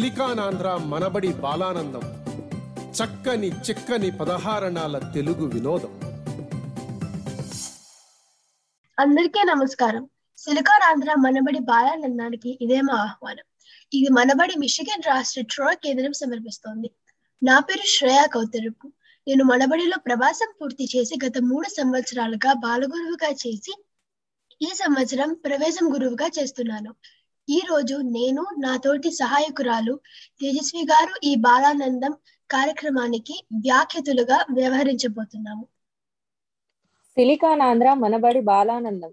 సిలికానాంధ్ర మనబడి బాలానందం. చక్కని చిక్కని పదహారణాల తెలుగు వినోదం. అందరికీ నమస్కారం. సిలికాన్ ఆంధ్ర మనబడి బాలానందానికి ఇదే మా ఆహ్వానం. ఇది మనబడి మిషిగన్ రాష్ట్ర ట్రోయ్ కేంద్రం సమర్పిస్తోంది. నా పేరు శ్రేయా కౌతరుపు. నేను మనబడిలో ప్రవాసం పూర్తి చేసి గత మూడు సంవత్సరాలుగా బాలగురువుగా చేసి ఈ సంవత్సరం ప్రవేశం గురువుగా చేస్తున్నాను. ఈ రోజు నేను నా తోటి సహాయకురాలు తేజస్వి గారు ఈ బాలానందం కార్యక్రమానికి వ్యాఖ్యతులుగా వ్యవహరించబోతున్నాము. సిలికానాంధ్ర మనబడి బాలానందం.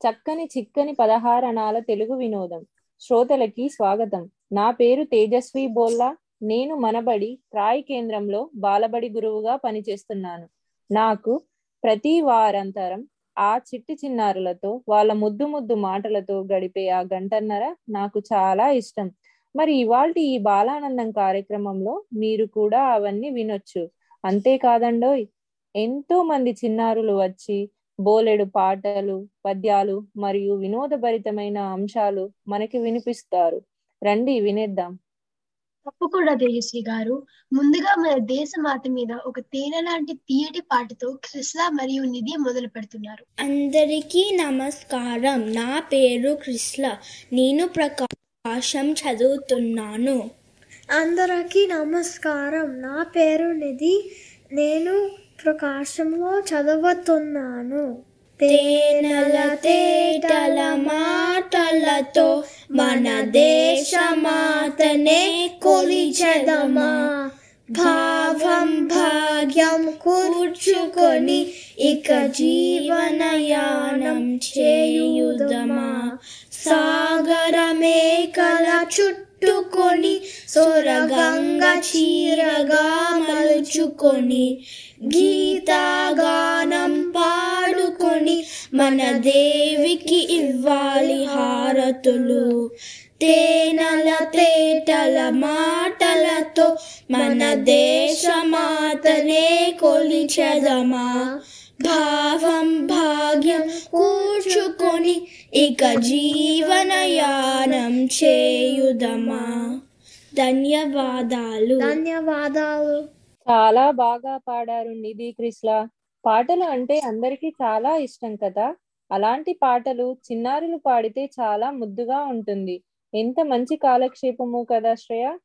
చక్కని చిక్కని పదహారణాల తెలుగు వినోదం. శ్రోతలకి స్వాగతం. నా పేరు తేజస్వి బోల్లా. నేను మనబడి ట్రాయ్ కేంద్రంలో బాలబడి గురువుగా పనిచేస్తున్నాను. నాకు ప్రతి వారాంతరం ఆ చిట్టి చిన్నారులతో వాళ్ళ ముద్దు ముద్దు మాటలతో గడిపే ఆ గంటన్నర నాకు చాలా ఇష్టం. మరి ఇవాల్టి ఈ బాలానందం కార్యక్రమంలో మీరు కూడా అవన్నీ వినొచ్చు. అంతేకాదండోయ్ ఎంతో మంది చిన్నారులు వచ్చి బోలెడు పాటలు పద్యాలు మరియు వినోదభరితమైన అంశాలు మనకి వినిపిస్తారు. రండి వినేద్దాం. తప్పకుండా తేజస్వి గారు. ముందుగా మన దేశమాత మీద ఒక తేనె లాంటి తీయటి పాటతో క్రిస్లా మరియు నిధి మొదలు పెడుతున్నారు. అందరికీ నమస్కారం. నా పేరు కృష్ణ. నేను ప్రకాశం చదువుతున్నాను. అందరికీ నమస్కారం. నా పేరు నిధి. నేను ప్రకాశంలో చదువుతున్నాను. తేనెల తేటల మాటలతో మన దేశమాతనే కొలిచెదమా? భావం భాగ్యం కూర్చుకొని ఇక జీవనయానం చేయుదమా? సాగరమే కల చుట్టూ చుట్టుకొని సొరగంగా చీరగా మలుచుకొని గీతాగానం పాడుకొని మన దేవికి ఇవ్వాలి హారతులు. తేనల తేటల మాటలతో మన దేశమాతనే కొలిచెదమా? భావం భాగ్యం కూర్చుకొని ఇక జీవనయానం చేయుదమా? ధన్యవాదాలు. ధన్యవాదాలు. చాలా బాగా పాడారు నిధి క్రిస్లా. పాటలు అంటే అందరికీ చాలా ఇష్టం కదా? అలాంటి పాటలు చిన్నారులు పాడితే చాలా ముద్దుగా ఉంటుంది. ఎంత మంచి కాలక్షేపము కదా శ్రేయ?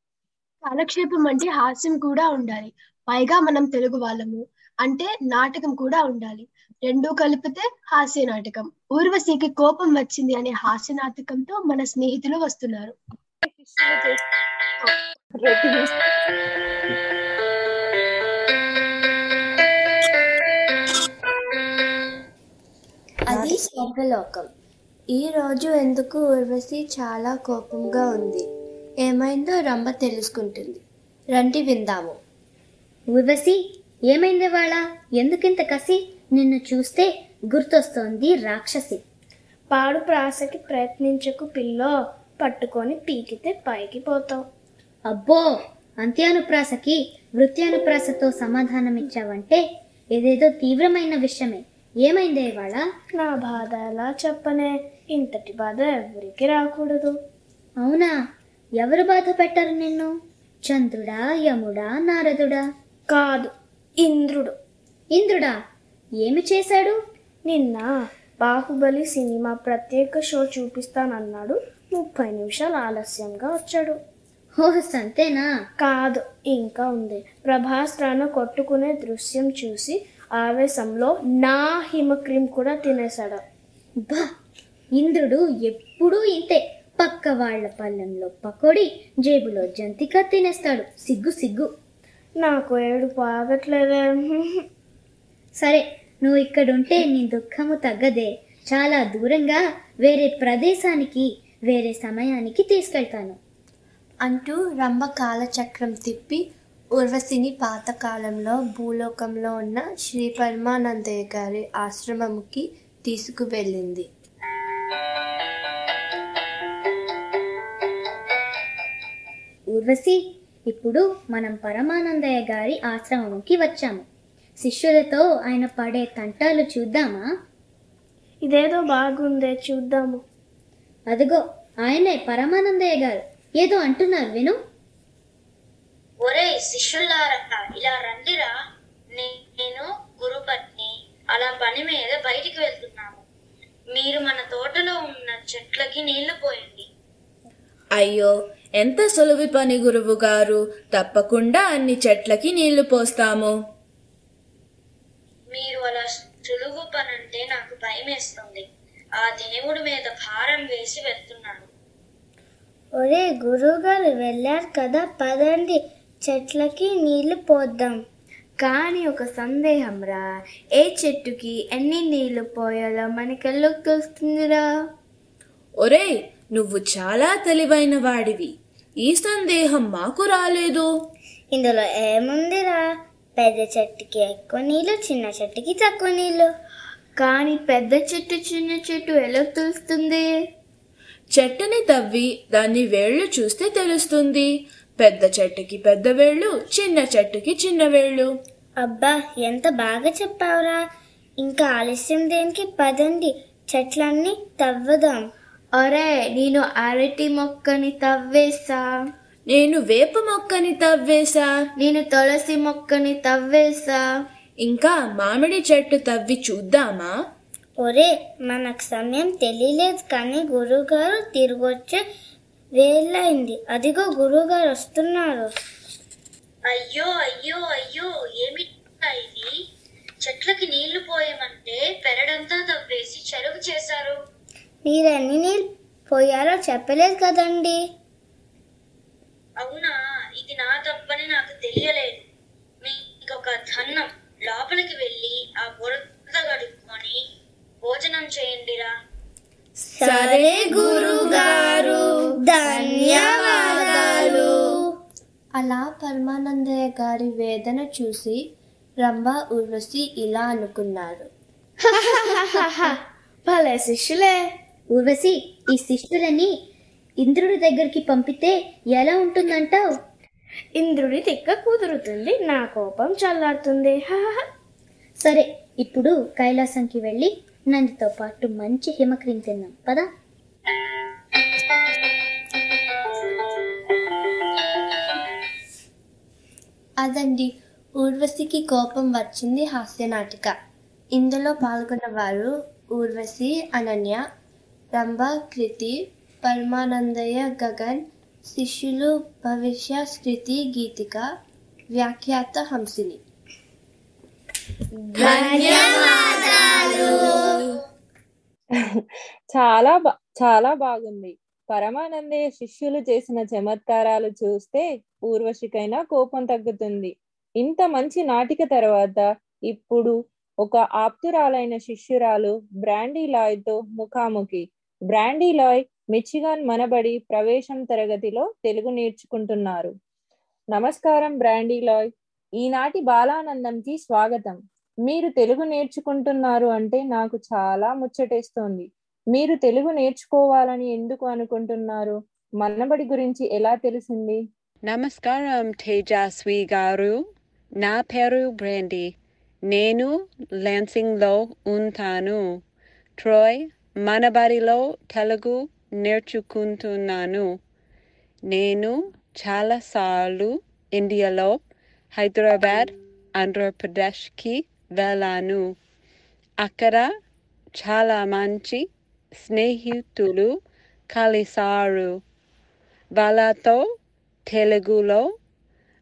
కాలక్షేపం అంటే హాస్యం కూడా ఉండాలి. పైగా మనం తెలుగు వాళ్ళము. అంటే నాటకం కూడా ఉండాలి. రెండూ కలిపితే హాస్య నాటకం. ఊర్వశికి కోపం వచ్చింది అనే హాస్య నాటకంతో మన స్నేహితులు వస్తున్నారు. అది స్వర్గలోకం. ఈ రోజు ఎందుకు ఊర్వశి చాలా కోపంగా ఉంది? ఏమైందో రంభ తెలుసుకుంటుంది. రండి విందాము. ఊర్వశి ఏమైంది వాళ్ళ ఎందుకింత కసి? నిన్ను చూస్తే గుర్తొస్తోంది రాక్షసి. పాడు ప్రాసకి ప్రయత్నించకు పిల్లో పట్టుకొని పీకితే పైకి పోతావు. అబ్బో! అంత్యానుప్రాసకి వృత్యానుప్రాసతో సమాధానమిచ్చావంటే ఇదేదో తీవ్రమైన విషయమే. ఏమైందే ఇవాళ? నా బాధ ఎలా చెప్పనే? ఇంతటి బాధ ఎవరికి రాకూడదు. అవునా? ఎవరు బాధ పెట్టారు నిన్ను? చంద్రుడా యముడా నారదుడా? కాదు. ఇంద్రుడు. ఇంద్రుడా ఏమి చేశాడు? నిన్న బాహుబలి సినిమా ప్రత్యేక షో చూపిస్తానన్నాడు. ముప్పై నిమిషాలు ఆలస్యంగా వచ్చాడు. ఓ సంతేనా? కాదు ఇంకా ఉంది. ప్రభాస్ రాను కొట్టుకునే దృశ్యం చూసి ఆవేశంలో నా హిమక్రీమ్ కూడా తినేశాడు. బా ఇంద్రుడు ఎప్పుడూ ఇంతే. పక్క వాళ్ళ పళ్ళెంలో పకోడి జేబులో జంతిక తినేస్తాడు. సిగ్గు సిగ్గు. నాకు ఏడుపు ఆగట్లేదే సరే నువ్వు ఇక్కడుంటే నీ దుఃఖము తగ్గదే. చాలా దూరంగా వేరే ప్రదేశానికి వేరే సమయానికి తీసుకెళ్తాను. అంటూ రంభ కాలచక్రం తిప్పి ఉర్వశిని పాతకాలంలో భూలోకంలో ఉన్న శ్రీ పరమానందయ్య గారి ఆశ్రమంకి తీసుకువెళ్ళింది. ఊర్వశి ఇప్పుడు మనం పరమానందయ్య గారి ఆశ్రమంకి వచ్చాము. శిష్యులతో ఆయన పడే తంటాలు చూద్దామా? ఇదేదో బాగుందే చూద్దాము. అదిగో ఆయనే పరమానందయ్య గారు. ఏదో అంటున్నారు విను. ఒరే శిష్యులారా ఇలా రండిరా. నేను గురుపత్ని అలా పని మీద బయటికి వెళ్తున్నాము. మీరు మన తోటలో ఉన్న చెట్లకి నీళ్ళు పోయండి. అయ్యో ఎంత సులువు పని గురువు గారు? తప్పకుండా అన్ని చెట్లకి నీళ్ళు పోస్తాము. మీరు అలా సులువు పని అంటే నాకు భయం వేస్తుంది ఆ దేవుడి మీద భారం వేసి వెళ్తున్నాను. ఒరే గురువుగారు వెళ్ళారు కదా. పదండి. చెట్లకి నీళ్ళు పోద్దాం. కానీ ఒక సందేహం రా. ఏ చెట్టుకి ఎన్ని నీళ్ళు పోయాలో మనకెళ్ళకు తెలుస్తుందిరా. ఒరేయ్ నువ్వు చాలా తెలివైన వాడివి. ఈ సందేహం మాకు రాలేదు. ఇందులో ఏముందిరా? పెద్ద చెట్టుకి ఎక్కువ నీళ్ళు చిన్న చెట్టుకి తక్కువ నీళ్ళు కానీ పెద్ద చెట్టు చిన్న చెట్టు ఎలా తెలుస్తుంది? చెట్టుని తవ్వి దాన్ని వేళ్ళు చూస్తే తెలుస్తుంది. పెద్ద చెట్టుకి పెద్ద వేళ్ళు చిన్న చెట్టుకి చిన్న వేళ్ళు. అబ్బా ఎంత బాగా చెప్పావురా. ఇంకా ఆలస్యం దేనికి? పదండి చెట్లన్నీ తవ్వదాం. అరే నేను అరటి మొక్కని తవ్వేసా నేను వేప మొక్కని తవ్వేసా నేను తులసి మొక్కని తవ్వేసా ఇంకా మామిడి చెట్టు తవ్వి చూద్దామా? ఒరే మనకు సమయం తెలియలేదు కానీ గురువుగారు తిరిగొచ్చే వేలైంది అదిగో గురువుగారు వస్తున్నారు. అయ్యో అయ్యో అయ్యో ఏమిటా ఇది? చెట్లకి నీళ్ళు పోయమంటే పెరడంతా తవ్వేసి చెరువు చేశారు. మీరు ఎన్ని నీళ్ళు పోయారో చెప్పలేదు కదండి. అవునా? ఇది నా తప్పని నాకు తెలియలేదు. మీకు ఒక ధన్నం. లోపలికి వెళ్ళి ఆ బురద గడుక్కొని భోజనం చేయండిరా. సరే గురుగారు ధన్యవాదాలు. అలా పరమానందయ్య గారి వేదన చూసి రంభ ఉర్వశి ఇలా అనుకున్నారు. భలే శిష్యులే. ఊర్వశి ఈ శిష్యులని ఇంద్రుడి దగ్గరికి పంపితే ఎలా ఉంటుందంటావు? ఇంద్రుడి తిక్క కుదురుతుంది నా కోపం చల్లారుతుంది. హాహా. సరే ఇప్పుడు కైలాసంకి వెళ్ళి నందితో పాటు మంచి హిమక్రీం తిన్నాం పదా. అదండి ఊర్వశికి కోపం వచ్చింది హాస్యనాటిక. ఇందులో పాల్గొన్న వారు ఊర్వశి అనన్య రంభ కృతి పరమానందయ్య గగన్ శిష్యులు భవిష్య స్కృతి గీతిక వ్యాఖ్యాత హంసిని. చాలా బా చాలా బాగుంది. పరమానందయ్య శిష్యులు చేసిన చమత్కారాలు చూస్తే ఊర్వశికైనా కోపం తగ్గుతుంది. ఇంత మంచి నాటిక తర్వాత ఇప్పుడు ఒక ఆప్తురాలైన శిష్యురాలు బ్రాండీ లాయ్తో ముఖాముఖి బ్రాండీ లాయ్ మిచిగాన్ మనబడి ప్రవేశం తరగతిలో తెలుగు నేర్చుకుంటున్నారు. నమస్కారం బ్రాండీ లాయ్ ఈనాటి బాలానందంకి స్వాగతం. మీరు తెలుగు నేర్చుకుంటున్నారు అంటే నాకు చాలా ముచ్చటేస్తోంది. మీరు తెలుగు నేర్చుకోవాలని ఎందుకు అనుకుంటున్నారు? మనబడి గురించి ఎలా తెలిసింది? నమస్కారం తేజస్వి గారు నా పేరు బ్రాండీ. నేను లాన్సింగ్లో ఉంటాను. ట్రోయ్ మనబడిలో తెలుగు నేర్చుకుంటున్నాను. నేను చాలాసార్లు ఇండియాలో హైదరాబాద్ ఆంధ్రప్రదేశ్కి వెళ్ళాను. అక్కడ చాలా మంచి స్నేహితులు కలిసారు వాళ్ళతో తెలుగులో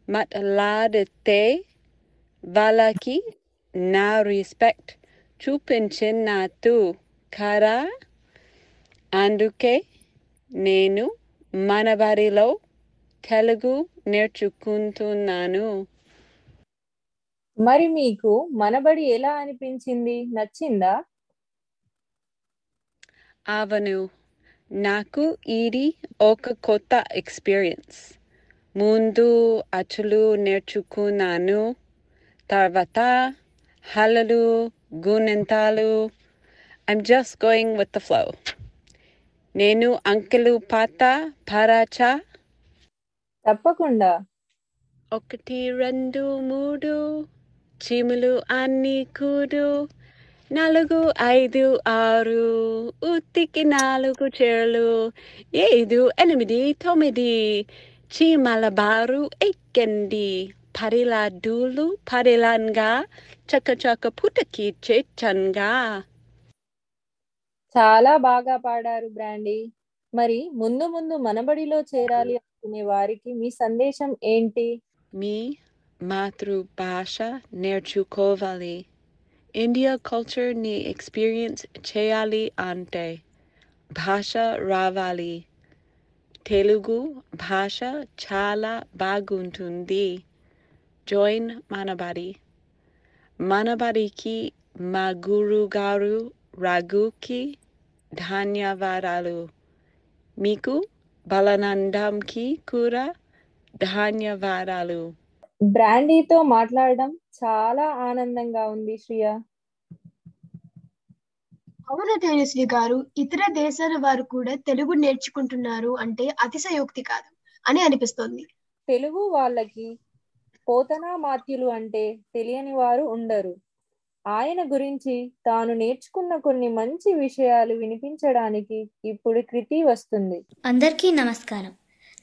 మాట్లాడితే వాళ్ళకి నా రెస్పెక్ట్ చూపించినట్టు. కదా అందుకే నేను మనబడిలో తెలుగు నేర్చుకుంటున్నాను. మరి మీకు మనబడి ఎలా అనిపించింది? నచ్చిందా? అవును నాకు ఇది ఒక కొత్త ఎక్స్పీరియన్స్ ముందు అచ్చులు నేర్చుకున్నాను తర్వాత హలలు గుణంతాలు I'm just going with the flow నేను అంకెలు పాత పరాచా తప్పకుండా. ఒకటి రెండు మూడు చీములు అన్ని కూడు. నాలుగు ఐదు ఆరు ఉత్తికి నాలుగు చీరలు. ఐదు ఎనిమిది తొమ్మిది చీమల బారు ఎక్కండి. పది లడ్డూలు పదిలంగా చక్క చక్క పుటకి చేచ్చంగా చాలా బాగా పాడారు బ్రాండీ. మరి ముందు ముందు మనబడిలో చేరాలి అనుకునే వారికి మీ సందేశం ఏంటి? మీ మాతృభాష నేర్చుకోవాలి. ఇండియా కల్చర్ని ఎక్స్పీరియన్స్ చేయాలి అంటే భాష రావాలి. తెలుగు భాష చాలా బాగుంటుంది. జాయిన్ మనబడి మనబడికి మా గురుగారు రఘుకి ధన్యవాదాలు మీకు బలనందంకి కూడా ధన్యవాదాలు బ్రాండీతో మాట్లాడడం చాలా ఆనందంగా ఉంది శ్రియ. అవును తేజస్వి గారు ఇతర దేశాల వారు కూడా తెలుగు నేర్చుకుంటున్నారు అంటే అతిశయోక్తి కాదు అని అనిపిస్తోంది. తెలుగు వాళ్ళకి పోతనా మాత్యులు అంటే తెలియని వారు ఉండరు. ఆయన గురించి తాను నేర్చుకున్న కొన్ని మంచి విషయాలు వినిపించడానికి ఇప్పుడు కృతి వస్తుంది. అందరికీ నమస్కారం.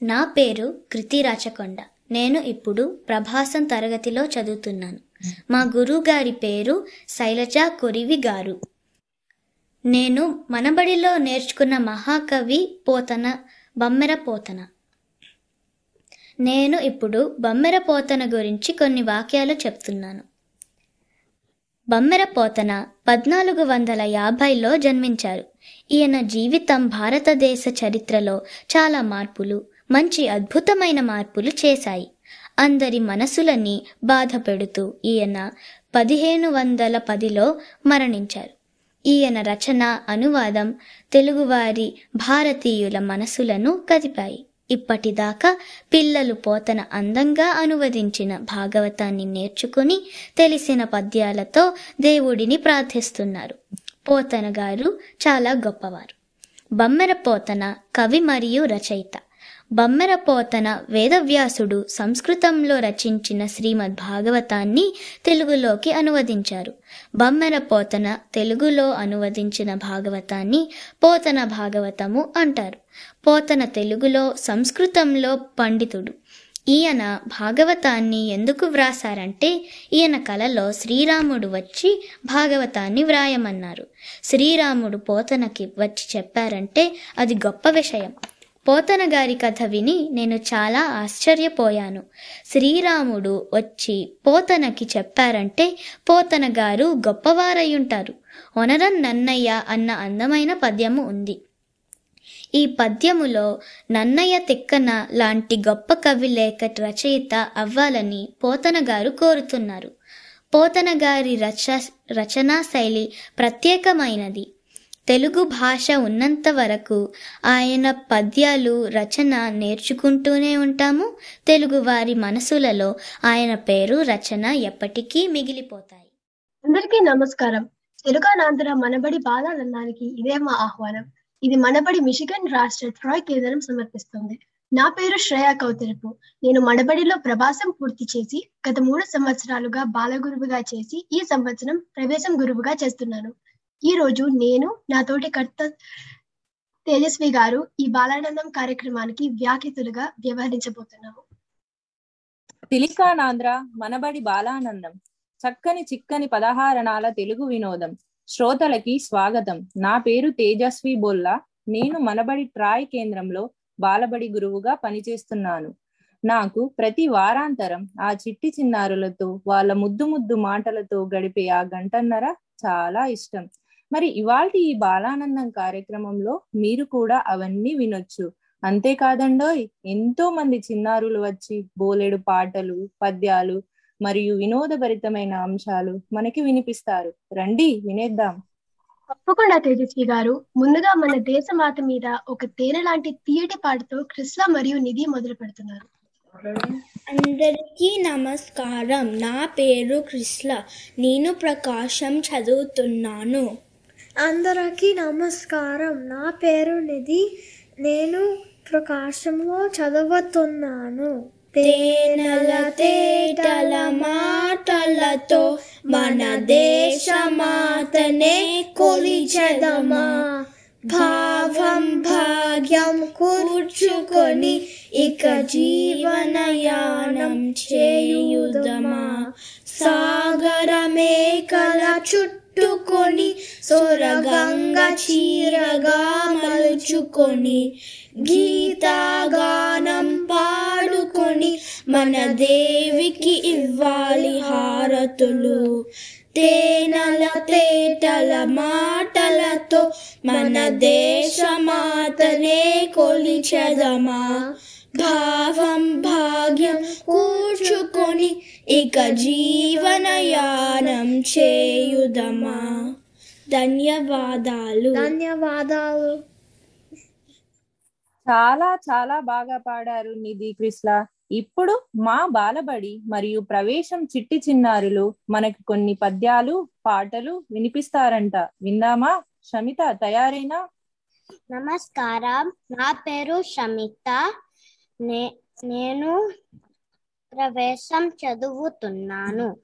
నా పేరు కృతి రాచకొండ. నేను ఇప్పుడు ప్రభాసం తరగతిలో చదువుతున్నాను. మా గురువు గారి పేరు శైలజ కొరివి గారు. నేను మనబడిలో నేర్చుకున్న మహాకవి పోతన బమ్మెర పోతన. నేను ఇప్పుడు బమ్మెర పోతన గురించి కొన్ని వాక్యాలు చెప్తున్నాను. బమ్మెర పోతన పద్నాలుగు వందల యాభైలో జన్మించారు. ఈయన జీవితం భారతదేశ చరిత్రలో చాలా మార్పులు మంచి అద్భుతమైన మార్పులు చేశాయి. అందరి మనసులని బాధ పెడుతూ ఈయన పదిహేను వందల పదిలో మరణించారు. ఈయన రచన అనువాదం తెలుగువారి భారతీయుల మనసులను కదిపాయి. ఇప్పటిదాకా పిల్లలు పోతన అందంగా అనువదించిన భాగవతాన్ని నేర్చుకుని తెలిసిన పద్యాలతో దేవుడిని ప్రార్థిస్తున్నారు. పోతన గారు చాలా గొప్పవారు. బమ్మెర పోతన కవి మరియు రచయిత. బమ్మెర పోతన వేదవ్యాసుడు సంస్కృతంలో రచించిన శ్రీమద్ భాగవతాన్ని తెలుగులోకి అనువదించారు. బమ్మెర పోతన తెలుగులో అనువదించిన భాగవతాన్ని పోతన భాగవతము అంటారు. పోతన తెలుగులో సంస్కృతంలో పండితుడు. ఈయన భాగవతాన్ని ఎందుకు వ్రాసారంటే ఈయన కలలో శ్రీరాముడు వచ్చి భాగవతాన్ని వ్రాయమన్నారు. శ్రీరాముడు పోతనకి వచ్చి చెప్పారంటే అది గొప్ప విషయం. పోతన గారి కథ విని నేను చాలా ఆశ్చర్యపోయాను. శ్రీరాముడు వచ్చి పోతనకి చెప్పారంటే పోతన గారు గొప్పవారయ్యుంటారు వనరం నన్నయ్య అన్న అందమైన పద్యము ఉంది. ఈ పద్యములో నన్నయ్య తిక్కన లాంటి గొప్ప కవి లేఖ రచయిత అవ్వాలని పోతన గారు కోరుతున్నారు. పోతన గారి రచ రచనా శైలి ప్రత్యేకమైనది. తెలుగు భాష ఉన్నంత వరకు ఆయన పద్యాలు రచన నేర్చుకుంటూనే ఉంటాము. తెలుగు వారి మనసులలో ఆయన పేరు రచన ఎప్పటికీ మిగిలిపోతాయి. అందరికీ నమస్కారం. తెలుగానాంధ్ర మనబడి బాలానందానికి ఇదే మా ఆహ్వానం. ఇది మనబడి మిషిగన్ రాష్ట్ర ట్రాయ్ కేంద్రం సమర్పిస్తుంది. నా పేరు శ్రేయా కౌతరపు. నేను మనబడిలో ప్రభాసం పూర్తి చేసి గత మూడు సంవత్సరాలుగా బాలగురువుగా చేసి ఈ సంవత్సరం ప్రవేశం గురువుగా చేస్తున్నాను. ఈ రోజు నేను నా తోటి కర్త తేజస్వి గారు ఈ బాలానందం కార్యక్రమానికి వ్యాఖ్యతులుగా వ్యవహరించబోతున్నాము. సిలికానాంధ్ర మనబడి బాలానందం. చక్కని చిక్కని పదహారణాల తెలుగు వినోదం. శ్రోతలకి స్వాగతం. నా పేరు తేజస్వి బొల్లా. నేను మనబడి ట్రాయ్ కేంద్రంలో బాలబడి గురువుగా పనిచేస్తున్నాను. నాకు ప్రతి వారాంతరం ఆ చిట్టి చిన్నారులతో వాళ్ళ ముద్దు ముద్దు మాటలతో గడిపే ఆ గంటన్నర చాలా ఇష్టం. మరి ఇవాల్టి ఈ బాలానందం కార్యక్రమంలో మీరు కూడా అవన్నీ వినొచ్చు. అంతేకాదండోయ్ ఎంతో మంది చిన్నారులు వచ్చి బోలెడు పాటలు పద్యాలు మరియు వినోదభరితమైన అంశాలు మనకి వినిపిస్తారు. రండి వినేద్దాం. తప్పకుండా తేజస్వి గారు. ముందుగా మన దేశమాత మీద ఒక తేనె లాంటి తీయటి పాటతో కృష్ణ మరియు నిధి మొదలు పెడుతున్నారు. అందరికీ నమస్కారం. నా పేరు కృష్ణ. నేను ప్రకాశం చదువుతున్నాను. అందరికీ నమస్కారం. నా పేరు నిధి. నేను ప్రకాశంలో చదువుతున్నాను. తేనెల తేటల మాటలతో మన దేశమాతనే కొలిచెదమా? భావం భాగ్యం కూర్చుకొని ఇక జీవనయానం చేయుదమా? సాగరమే కల కట్టుకొని సొరగంగా చీరగా మలుచుకొని గీతాగానం పాడుకొని మన దేవికి ఇవ్వాలి హారతులు. తేనల తేటల మాటలతో మన దేశమాతనే కొలిచెదమా? భావం భాగ్యం కూర్చుకొని ఇక జీవనయానం చేయుదమా ధన్యవాదాలు। ధన్యవాదాలు చాలా చాలా బాగా పాడారు నిధి కృష్ణ ఇప్పుడు మా బాలబడి మరియు ప్రవేశం చిట్టి చిన్నారులు మనకి కొన్ని పద్యాలు పాటలు వినిపిస్తారంట. విందామా? షమిత తయారైనా? నమస్కారం. నా పేరు షమిత. నే నేను ప్రవేశం చదువుతున్నాను.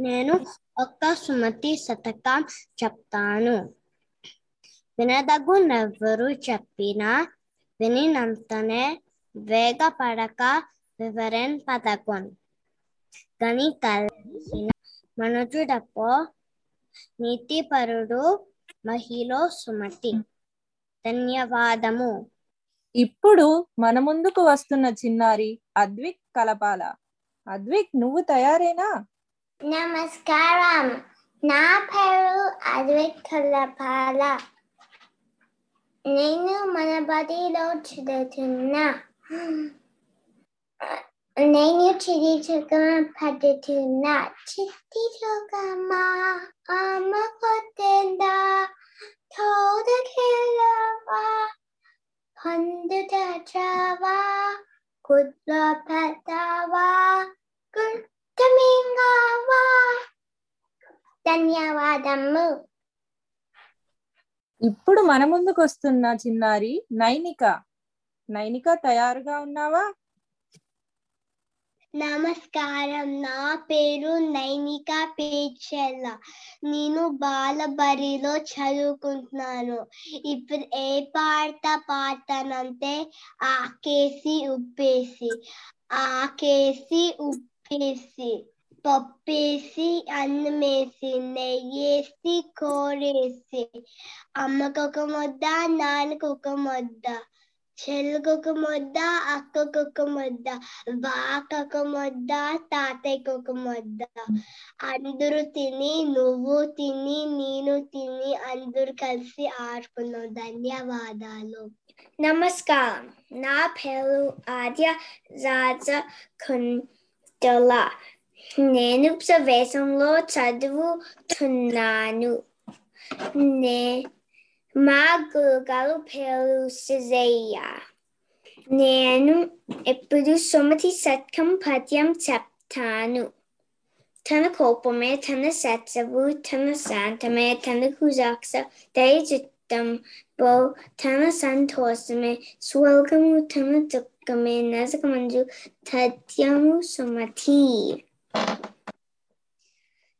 నేను ఒక్క సుమతి శతకం చెప్తాను. వినదగునెవ్వరు చెప్పినా వినినంతనే వేగపడక వివరన్ పథకం గని కలిసిన మనుజుడపో నీతిపరుడు మహిళ సుమతి. ధన్యవాదము. ఇప్పుడు మన ముందుకు వస్తున్న చిన్నారి అద్విక్ కలపాల. అద్విక్ నువ్వు తయారేనా? నమస్కారం. నా పేరు అద్విక్ కలపాల. నేను మన బడిలో చదువుతున్నా. నేను చిరి చుక్కమ పడుతున్నా చిట్టి చుక్కమ్మ అమ్మ కొట్టిందా తోడకెళ్ళవా పండు తెచ్చావా గుడ్ల పెట్టావా గుడ్డమింగావా ధన్యవాదము ఇప్పుడు మన ముందుకు వస్తున్న చిన్నారి నైనిక. నైనిక తయారుగా ఉన్నావా? నమస్కారం. నా పేరు నైనిక పేచెల్ల నేను బాలబరిలో చదువుకుంటున్నాను. ఇప్పుడు ఏ పాట పాడతానంటే ఆకేసి ఉప్పేసి ఆకేసి ఉప్పేసి పప్పేసి అన్నమేసి నెయ్యేసి కూరేసి. అమ్మకొక ముద్ద నాన్నకొక ముద్ద. చెల్లికొక ముద్ద అక్కకొక ముద్ద బాకొక ముద్ద తాతయ్యకొక మొద్ద. అందరూ తిని నువ్వు తిని నేను తిని అందరూ కలిసి ఆడుకున్నాం. ధన్యవాదాలు. నమస్కారం. నా పేరు ఆద్య రాజ కుంటల నేను ప్రవేశంలో చదువుతున్నాను. నే మా గురుగారు పేరు సిజయ్య నేను ఎప్పుడు సుమతి సత్కం పద్యం చెప్తాను తన కోపమే తన సత్సవు తన శాంతమే తన కుజాక్ష దయచిత్తం బో తన సంతోషమే స్వర్గము తన దుఃఖమే నరకమంజు తథ్యము సుమతి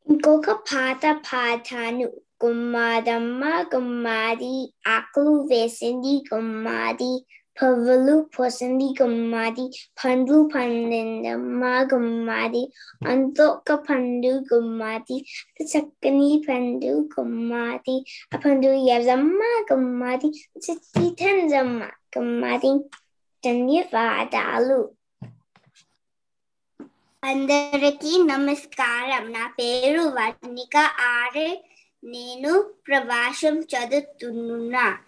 ఇంకొక పాట పాఠాను గుమ్మాదమ్మ గుమ్మాది ఆకులు వేసింది గుమ్మాది పువ్వులు పోసింది గుమ్మాది పండ్లు పండిందమ్మ గుమ్మాది అందులో పండు గుమ్మాది చక్కని పండు గుమ్మాది ఆ పండు ఎర్రమ్మ గుమ్మాది చిట్టి తండ్రమ్మ గుమ్మాది ధన్యవాదాలు అందరికీ నమస్కారం. నా పేరు వర్ణిక ఆరే నేను ప్రవాసం చదువుతున్నా.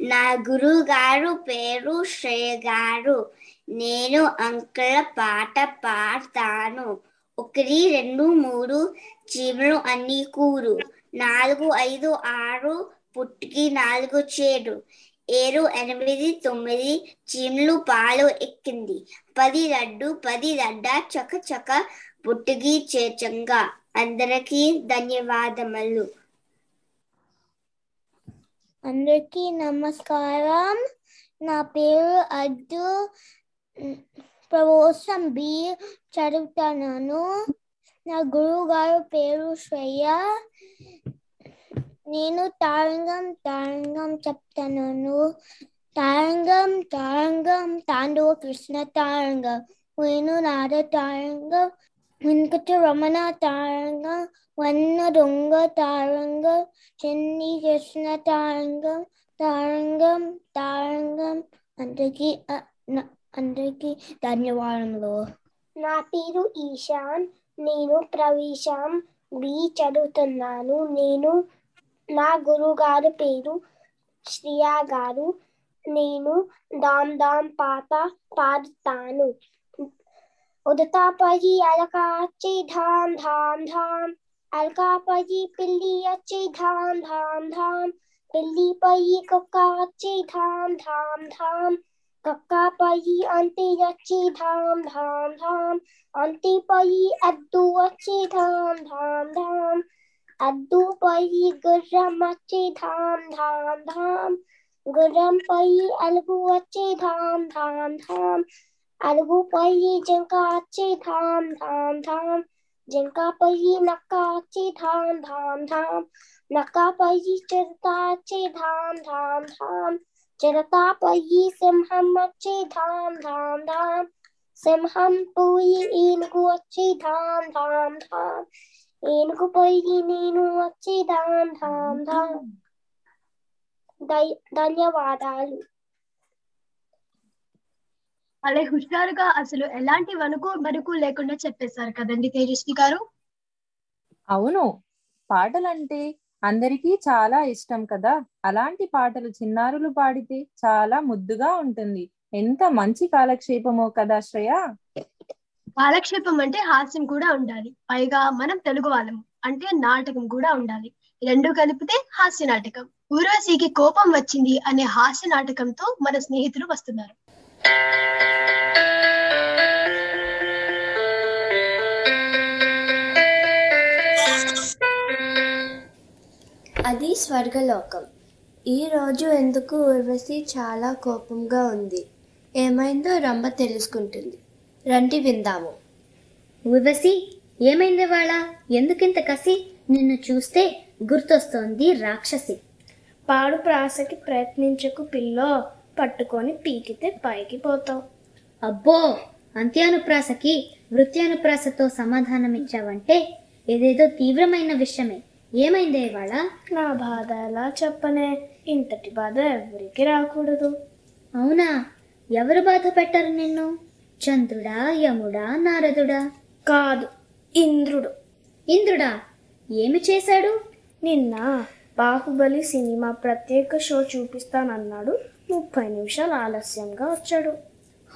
నా గురువు గారు పేరు శ్రేయ గారు నేను అంకుల పాట పాడతాను. ఒకటి రెండు మూడు చీమలు అన్ని కూరు. నాలుగు ఐదు ఆరు పుట్టికి నాలుగు చేడు ఏడు ఎనిమిది తొమ్మిది చీమలు పాలు ఎక్కింది. పది లడ్డు పది లడ్డ చక చక పుట్టికి చేర్చంగా. అందరికీ ధన్యవాదములు. అందరికీ నమస్కారం. నా పేరు అద్దు ప్రమోషన్ బి చదువుతున్నాను. నా గురువు గారు పేరు శ్రేయ. నేను తారంగం తారంగం చెప్తాను తారంగం తారంగం తాండవ కృష్ణ తారంగం నేను నాద తారంగం వెంకట రమణ తారంగం వన్న దొంగ తారంగం చెన్ని కృష్ణ తారంగం తారంగం తారంగం. అందరికీ అందరికి అందరికీ ధన్యవాదములు. నా పేరు ఈశాన్ నేను ప్రవేశం బి చదువుతున్నాను. నేను నా గురువు గారి పేరు శ్రియా గారు. నేను దామ్ దామ్ పాట పాడుతాను. उदतापयि अलकाच्चै धाम धाम धाम। अलकापयि पिल्ली अच्छे धाम धाम धाम। पिल्ली पयि कक्काच्चै धाम धाम धाम। कक्का पही अंति अच्छे धाम धाम धाम। अंति पही अद्दु अच्छे धाम धाम धाम। अद्दु पही गुर्रम अच्छे धाम धाम धाम। गुर्रम पही अलगु अच्चै धाम धाम धाम। కక్కాపై అంటి వచ్చి ధామ్ ధామ్ ధామ్ అంటిపై అద్దు వచ్చి ధామ్ ధామ్ ధామ్ అద్దుపై గుర్రం వచ్చి ధామ్ ధామ్ ధామ్ గుర్రంపై అలుగు వచ్చి ధామ్ ధామ్ ధామ్ అలుగుపై జింక వచ్చి ధామ్ ధామ్ ధామ్ జింకపై నక్క వచ్చి ధామ్ ధామ్ ధామ్ నక్కపై చిరుత వచ్చి ధామ్ ధామ్ ధామ్ చిరతాపై సింహం వచ్చి ధామ్ ధామ్ ధామ్ సింహం పోయి ఏనుగు వచ్చి ధామ్ ధామ్ ధామ్ ఏనుగు పోయి నేను వచ్చి ధామ్ ధామ్ ధామ్ దై- ధన్యవాదాలు అలా హుషారుగా అసలు ఎలాంటి వణుకు మరుకు లేకుండా చెప్పేశారు కదండి తేజస్వి గారు? అవును. పాటలంటే అందరికీ చాలా ఇష్టం కదా. అలాంటి పాటలు చిన్నారులు పాడితే చాలా ముద్దుగా ఉంటుంది. ఎంత మంచి కాలక్షేపమో కదా శ్రేయ? కాలక్షేపం అంటే హాస్యం కూడా ఉండాలి. పైగా మనం తెలుగు వాళ్ళము అంటే నాటకం కూడా ఉండాలి. రెండు కలిపితే హాస్య నాటకం. ఊర్వశికి కోపం వచ్చింది అనే హాస్య నాటకంతో మన స్నేహితులు వస్తున్నారు. అది స్వర్గలోకం. ఈ రోజు ఎందుకు ఊర్వశి చాలా కోపంగా ఉంది? ఏమైందో రంభ తెలుసుకుంటుంది. రండి విందాము. ఊర్వశి ఏమైంది వాళ్ళ ఎందుకింత కసి? నిన్ను చూస్తే గుర్తొస్తోంది రాక్షసి. పాడు ప్రాసకి ప్రయత్నించకు పిల్లో. పట్టుకొని పీకితే పైకి పోతావు. అబ్బో! అంత్యానుప్రాసకి వృత్యానుప్రాసతో సమాధానం ఇచ్చావంటే ఏదేదో తీవ్రమైన విషయమే. ఏమైందే ఇవాళ? నా బాధ ఎలా చెప్పనే? ఇంతటి బాధ ఎవరికి రాకూడదు. అవునా? ఎవరు బాధ పెట్టరు నిన్ను? చంద్రుడా యముడా నారదుడా? కాదు ఇంద్రుడు. ఇంద్రుడా? ఏమి చేశాడు? నిన్న బాహుబలి సినిమా ప్రత్యేక షో చూపిస్తానన్నాడు. ముప్పై నిమిషాలు ఆలస్యంగా వచ్చాడు.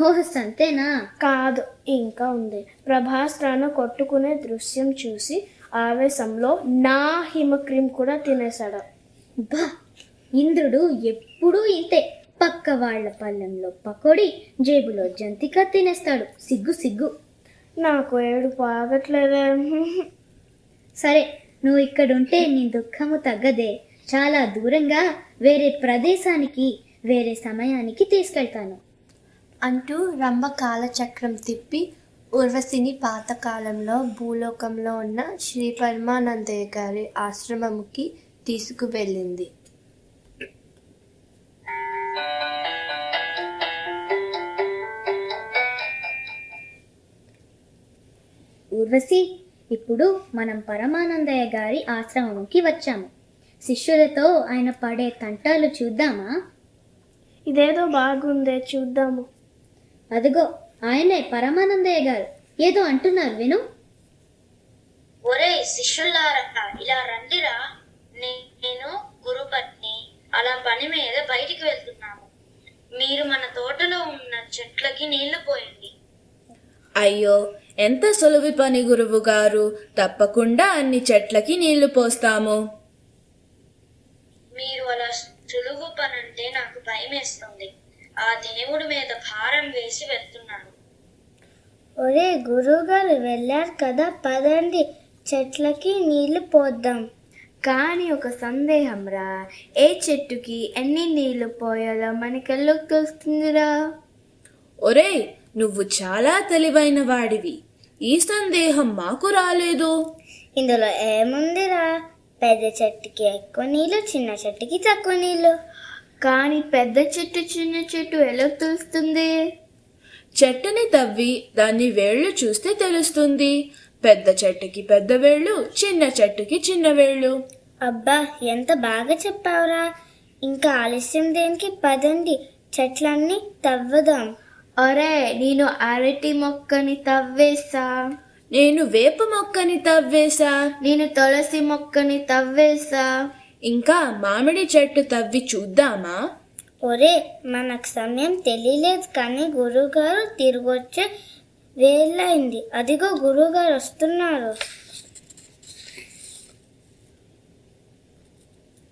ఓహ్ సంతేనా? కాదు ఇంకా ఉంది. ప్రభాస్ రాను కొట్టుకునే దృశ్యం చూసి ఆవేశంలో నా హిమక్రీమ్ కూడా తినేశాడు. బా ఇంద్రుడు ఎప్పుడూ ఇంతే. పక్క వాళ్ళ పళ్ళెంలో పకోడి జేబులో జంతిక తినేస్తాడు. సిగ్గు సిగ్గు. నాకు ఏడు పాగట్లేదే. సరే నువ్వు ఇక్కడుంటే నీ దుఃఖము తగ్గదే. చాలా దూరంగా వేరే ప్రదేశానికి వేరే సమయానికి తీసుకెళ్తాను. అంటూ రంభ కాలచక్రం తిప్పి ఊర్వశిని పాతకాలంలో భూలోకంలో ఉన్న శ్రీ పరమానందయ్య గారి ఆశ్రమముకి తీసుకువెళ్ళింది. ఊర్వశి ఇప్పుడు మనం పరమానందయ్య గారి ఆశ్రమంకి వచ్చాము. శిష్యులతో ఆయన పడే తంటాలు చూద్దామా? ఇదేదో బాగుందే చూద్దాము. అదిగో ఆయనే పరమానందయ్య గారు. ఏదో అంటున్నారు విను. ఒరే శిష్యులారా ఇలా రండిరా. నేను గురుపత్ని అలా పని మీద బయటికి వెళ్తున్నాము. మీరు మన తోటలో ఉన్న చెట్లకి నీళ్ళు పోయండి. అయ్యో ఎంత సులువు పని గురువు గారు. తప్పకుండా అన్ని చెట్లకి నీళ్ళు పోస్తాము. మీరు అలా సులువు పనంటే నాకు భయమేస్తుంది ఆ దేవుడి మీద భారం వేసి వెళ్తున్నాను ఒరే గురువుగారు వెళ్ళారు కదా. పదండి. చెట్లకి నీళ్ళు పోద్దాం. కానీ ఒక సందేహం రా. ఏ చెట్టుకి ఎన్ని నీళ్ళు పోయాలో మనకెళ్ళకు తెలుస్తుందిరా. ఒరేయ్ నువ్వు చాలా తెలివైన వాడివి. ఈ సందేహం మాకు రాలేదు. ఇందులో ఏముందిరా? పెద్ద చెట్టుకి ఎక్కువ నీళ్ళు చిన్న చెట్టుకి తక్కువ నీళ్ళు. కానీ పెద్ద చెట్టు చిన్న చెట్టు ఎలా తెలుస్తుంది చెట్టుని తవ్వి దాన్ని వేళ్ళు చూస్తే తెలుస్తుంది. పెద్ద చెట్టుకి పెద్ద వేళ్ళు చిన్న చెట్టుకి చిన్న వేళ్ళు. అబ్బా ఎంత బాగా చెప్పావురా. ఇంకా ఆలస్యం దేనికి? పదండి చెట్లన్నీ తవ్వదాం. అరే నేను అరటి మొక్కని తవ్వేసా నేను వేప మొక్కని తవ్వేశా. నేను తులసి మొక్కని తవ్వేసా ఇంకా మామిడి చెట్టు తవ్వి చూద్దామా? ఒరే మనకు సమయం తెలియలేదు కానీ గురువుగారు తిరిగొచ్చే వేలైంది అదిగో గురువుగారు వస్తున్నారు.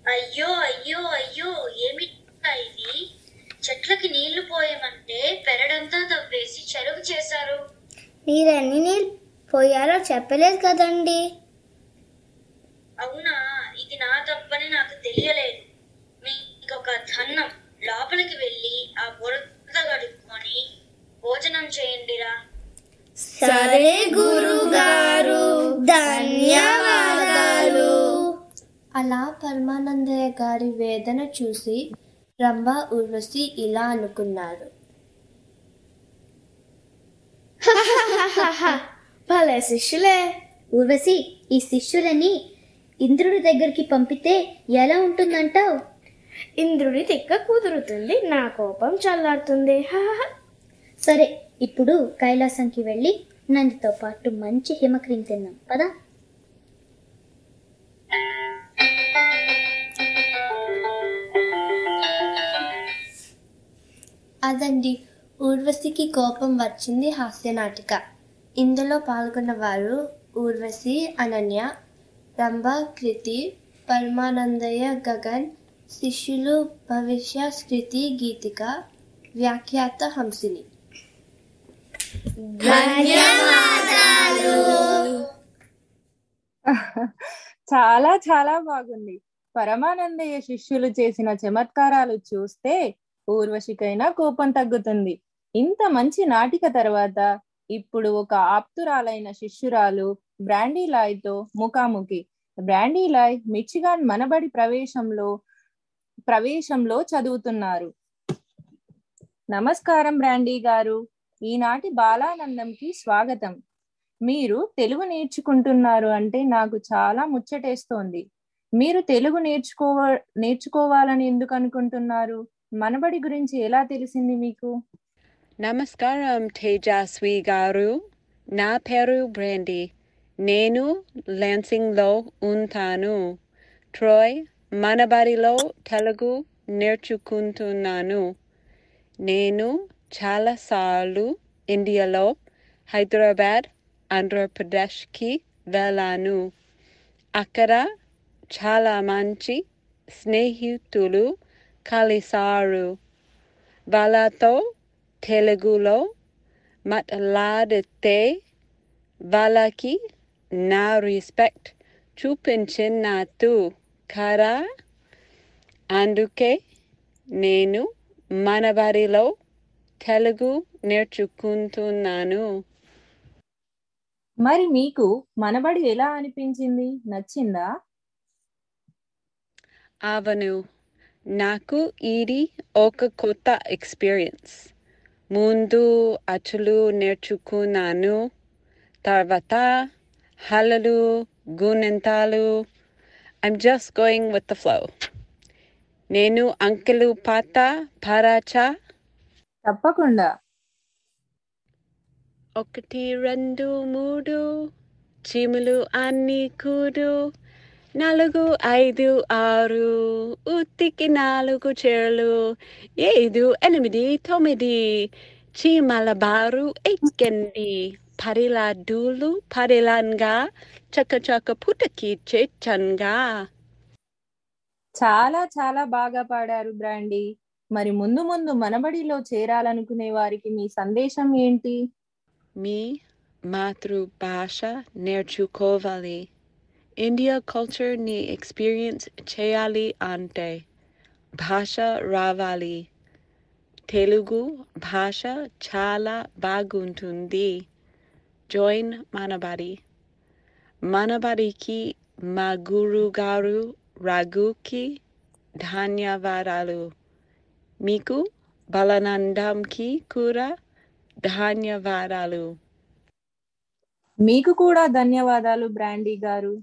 అయ్యో అయ్యో అయ్యో ఏమిటా ఇది? చెట్లకి నీళ్ళు పోయమంటే పెరడంతా తవ్వేసి చెరువు చేశారు. మీరెన్ని నీళ్ళు పోయారో చెప్పలేదు కదండి. అవునా? ఇది నా తప్పని నాకు తెలియలేదు. మీకు ఒక ధన్నం. లోపలికి వెళ్ళి ఆ బురద కడుక్కొని భోజనం చేయండిరా. సరే గురుగారు. ధన్యవాదాలు. అలా పరమానందయ్య గారి వేదన చూసి రంభ ఉర్వశి ఇలా అనుకున్నారు. భలే శిష్యులే. ఊర్వశి ఈ శిష్యులని ఇంద్రుడి దగ్గరికి పంపితే ఎలా ఉంటుందంటావు? ఇంద్రుడి తిక్క కుదురుతుంది నా కోపం చల్లారుతుంది. హాహా. సరే ఇప్పుడు కైలాసంకి వెళ్ళి నందితో పాటు మంచి హిమక్రీం తిన్నాం. పదా. అదండి ఊర్వశికి కోపం వచ్చింది హాస్యనాటిక. ఇందులో పాల్గొన్న వారు ఊర్వశి అనన్య రంభ కృతి పరమానందయ్య గగన్ శిష్యులు భవిష్య స్కృతి గీతిక వ్యాఖ్యాత హంసిని. చాలా చాలా బాగుంది. పరమానందయ్య శిష్యులు చేసిన చమత్కారాలు చూస్తే ఊర్వశికైనా కోపం తగ్గుతుంది. ఇంత మంచి నాటిక తర్వాత ఇప్పుడు ఒక ఆప్తురాలైన శిష్యురాలు బ్రాండీలాయ్తో ముఖాముఖి. బ్రాండీలాయ్ మిచిగాన్ మనబడి ప్రవేశంలో ప్రవేశంలో చదువుతున్నారు. నమస్కారం బ్రాండీ గారు. ఈనాటి బాలానందంకి స్వాగతం. మీరు తెలుగు నేర్చుకుంటున్నారు అంటే నాకు చాలా ముచ్చటేస్తోంది. మీరు తెలుగు నేర్చుకోవ నేర్చుకోవాలని ఎందుకు అనుకుంటున్నారు? మనబడి గురించి ఎలా తెలిసింది మీకు? నమస్కారం తేజస్వి గారు. నా పేరు బ్రాండీ. నేను లాన్సింగ్లో ఉంటాను. ట్రోయ్ మనబడిలో తెలుగు నేర్చుకుంటున్నాను. నేను చాలాసార్లు ఇండియాలో హైదరాబాద్ ఆంధ్రప్రదేశ్కి వెళ్ళాను. అక్కడ చాలా మంచి స్నేహితులు కలిసారు వాళ్ళతో తెలుగులో మాట్లాడితే వాళ్ళకి నా రెస్పెక్ట్ చూపించినట్టు కదా అందుకే నేను మనబడిలో తెలుగు నేర్చుకుంటున్నాను. మరి మీకు మనబడి ఎలా అనిపించింది? నచ్చిందా? అవను. నాకు ఇది ఒక కొత్త ఎక్స్పీరియన్స్ ముందు అచ్చులు నేర్చుకున్నాను. తర్వాత హలలు గుణంతాలు I'm just going with the flow నేను అంకెలు పాత పరాచా. తప్పకుండా. ఒకటి రెండు మూడు. చీమలు అన్ని కూడు. నాలుగు ఐదు ఆరు. ఉత్తికి నాలుగు చీరలు. ఐదు ఎనిమిది తొమ్మిది. చీమల బారు ఎక్కండి. పది లడ్డూలు పదిలంగా చక్క చక్క పుటకి చెచ్చంగా చాలా చాలా బాగా పాడారు బ్రాండీ. మరి ముందు ముందు మనబడిలో చేరాలనుకునే వారికి మీ సందేశం ఏంటి? మీ మాతృభాష నేర్చుకోవాలి. ఇండియా కల్చర్ని ఎక్స్పీరియన్స్ చేయాలి అంటే భాష రావాలి. తెలుగు భాష చాలా బాగుంటుంది. జాయిన్ మనబడి మనబడికి మా గురుగారు రఘుకి ధన్యవాదాలు మీకు బలనందంకి కూడా ధన్యవాదాలు మీకు కూడా ధన్యవాదాలు బ్రాండీ గారు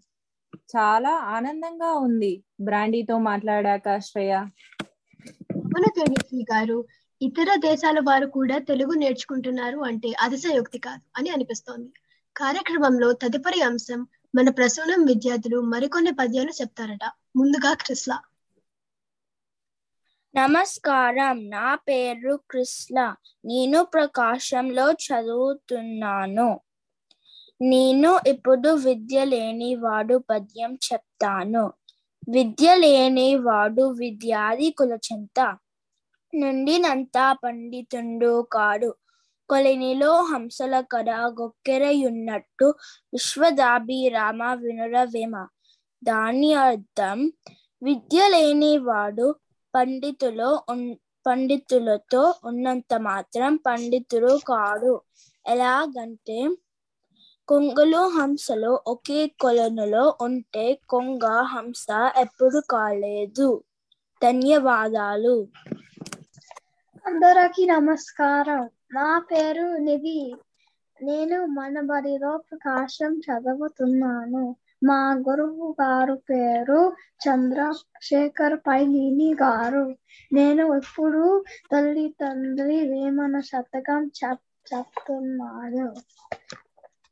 చాలా ఆనందంగా ఉంది బ్రాండీతో మాట్లాడాక శ్రేయ తేజస్వి గారు ఇతర దేశాల వారు కూడా తెలుగు నేర్చుకుంటున్నారు అంటే అతిశయోక్తి కాదు అని అనిపిస్తోంది. కార్యక్రమంలో తదుపరి అంశం మన ప్రసూనం విద్యార్థులు మరికొన్ని పద్యాలు చెప్తారట. ముందుగా క్రిస్లా. నమస్కారం. నా పేరు కృష్ణ నేను ప్రకాశంలో చదువుతున్నాను. నేను ఇప్పుడు విద్య లేని వాడు పద్యం చెప్తాను. విద్య లేని వాడు విద్యాది కులచెంత నుండినంత పండితుండు కాడు. కొలినిలో హంసల కడ గొక్కెరయున్నట్టు విశ్వదాభిరామ వినురవేమ. దాని అర్థం విద్య లేనివాడు పండితులో పండితులతో ఉన్నంత మాత్రం పండితుడు కాడు. ఎలాగంటే కొంగలు హంసలు ఒకే కొలనులో ఉంటే కొంగ హంస ఎప్పుడు కాలేదు. ధన్యవాదాలు. అందరికీ నమస్కారం. నా పేరు నిధి నేను మన బడిలో ప్రకాశం చదువుతున్నాను. మా గురువు గారు పేరు చంద్రశేఖర్ పైలిని గారు. నేను ఇప్పుడు తల్లి తండ్రి వేమన శతకం చెప్ చెప్తున్నాను.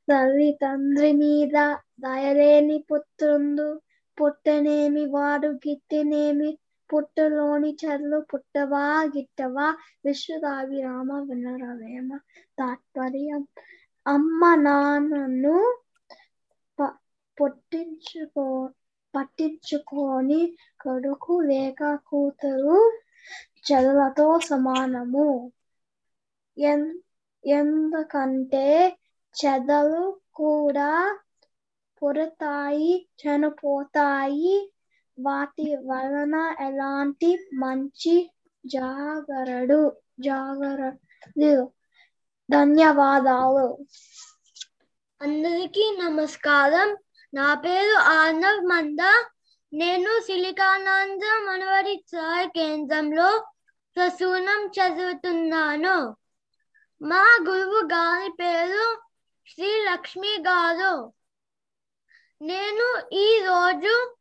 తల్లి తండ్రి మీద దయలేని పుత్రుండు పుట్టనేమి వాడు గిట్టినేమి పుట్టలోని చెల్లు పుట్టవా గిట్టవా? విశ్వదాభిరామ వినరవేమ తాత్పర్యం. అమ్మ నాన్నను పొట్టించుకో పట్టించుకొని కొడుకు లేక కూతురు చెల్లతో సమానము. ఎన్ ఎందుకంటే చెదలు కూడా పుడతాయి చనిపోతాయి వాటి వలన ఎలాంటి మంచి జాగరడు జాగరడు ధన్యవాదాలు. అందరికీ నమస్కారం. నా పేరు ఆర్నవ్ మంద. నేను సిలికానాంధ్ర మనవడి సహాయ కేంద్రంలో ప్రసూనం చదువుతున్నాను. మా గురువు గారి పేరు శ్రీ లక్ష్మి గారు. నేను ఈ రోజు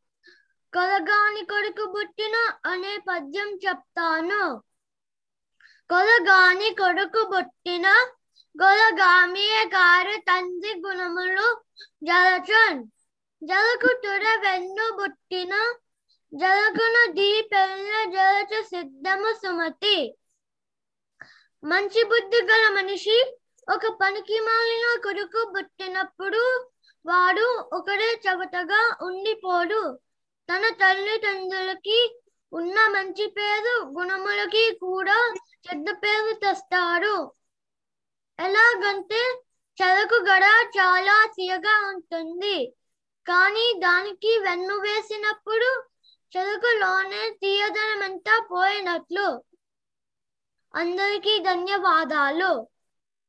కొలగాని కొడుకు పుట్టిన అనే పద్యం చెప్తాను. కొలగాని కొడుకు పుట్టిన కొలగామియ గారి తండ్రి గుణములు జలచన్. జలకుతుడ వెన్ను బుట్టిన జలకున దీపెల్ల జలచ సిద్ధము సుమతి. మంచి బుద్ధి గల మనిషి ఒక పనికి మాలిన కొడుకు పుట్టినప్పుడు వాడు ఒకడే చవటగా ఉండిపోడు. తన తల్లిదండ్రులకి ఉన్న మంచి పేరు గుణములకి కూడా చెడ్డ పేరు తెస్తాడు. ఎలాగంటే చెరకు గడ చాలా తీయగా ఉంటుంది. కానీ దానికి వెన్ను వేసినప్పుడు చెరుకులోనే తీయదనమంతా పోయినట్లు. అందరికీ ధన్యవాదాలు.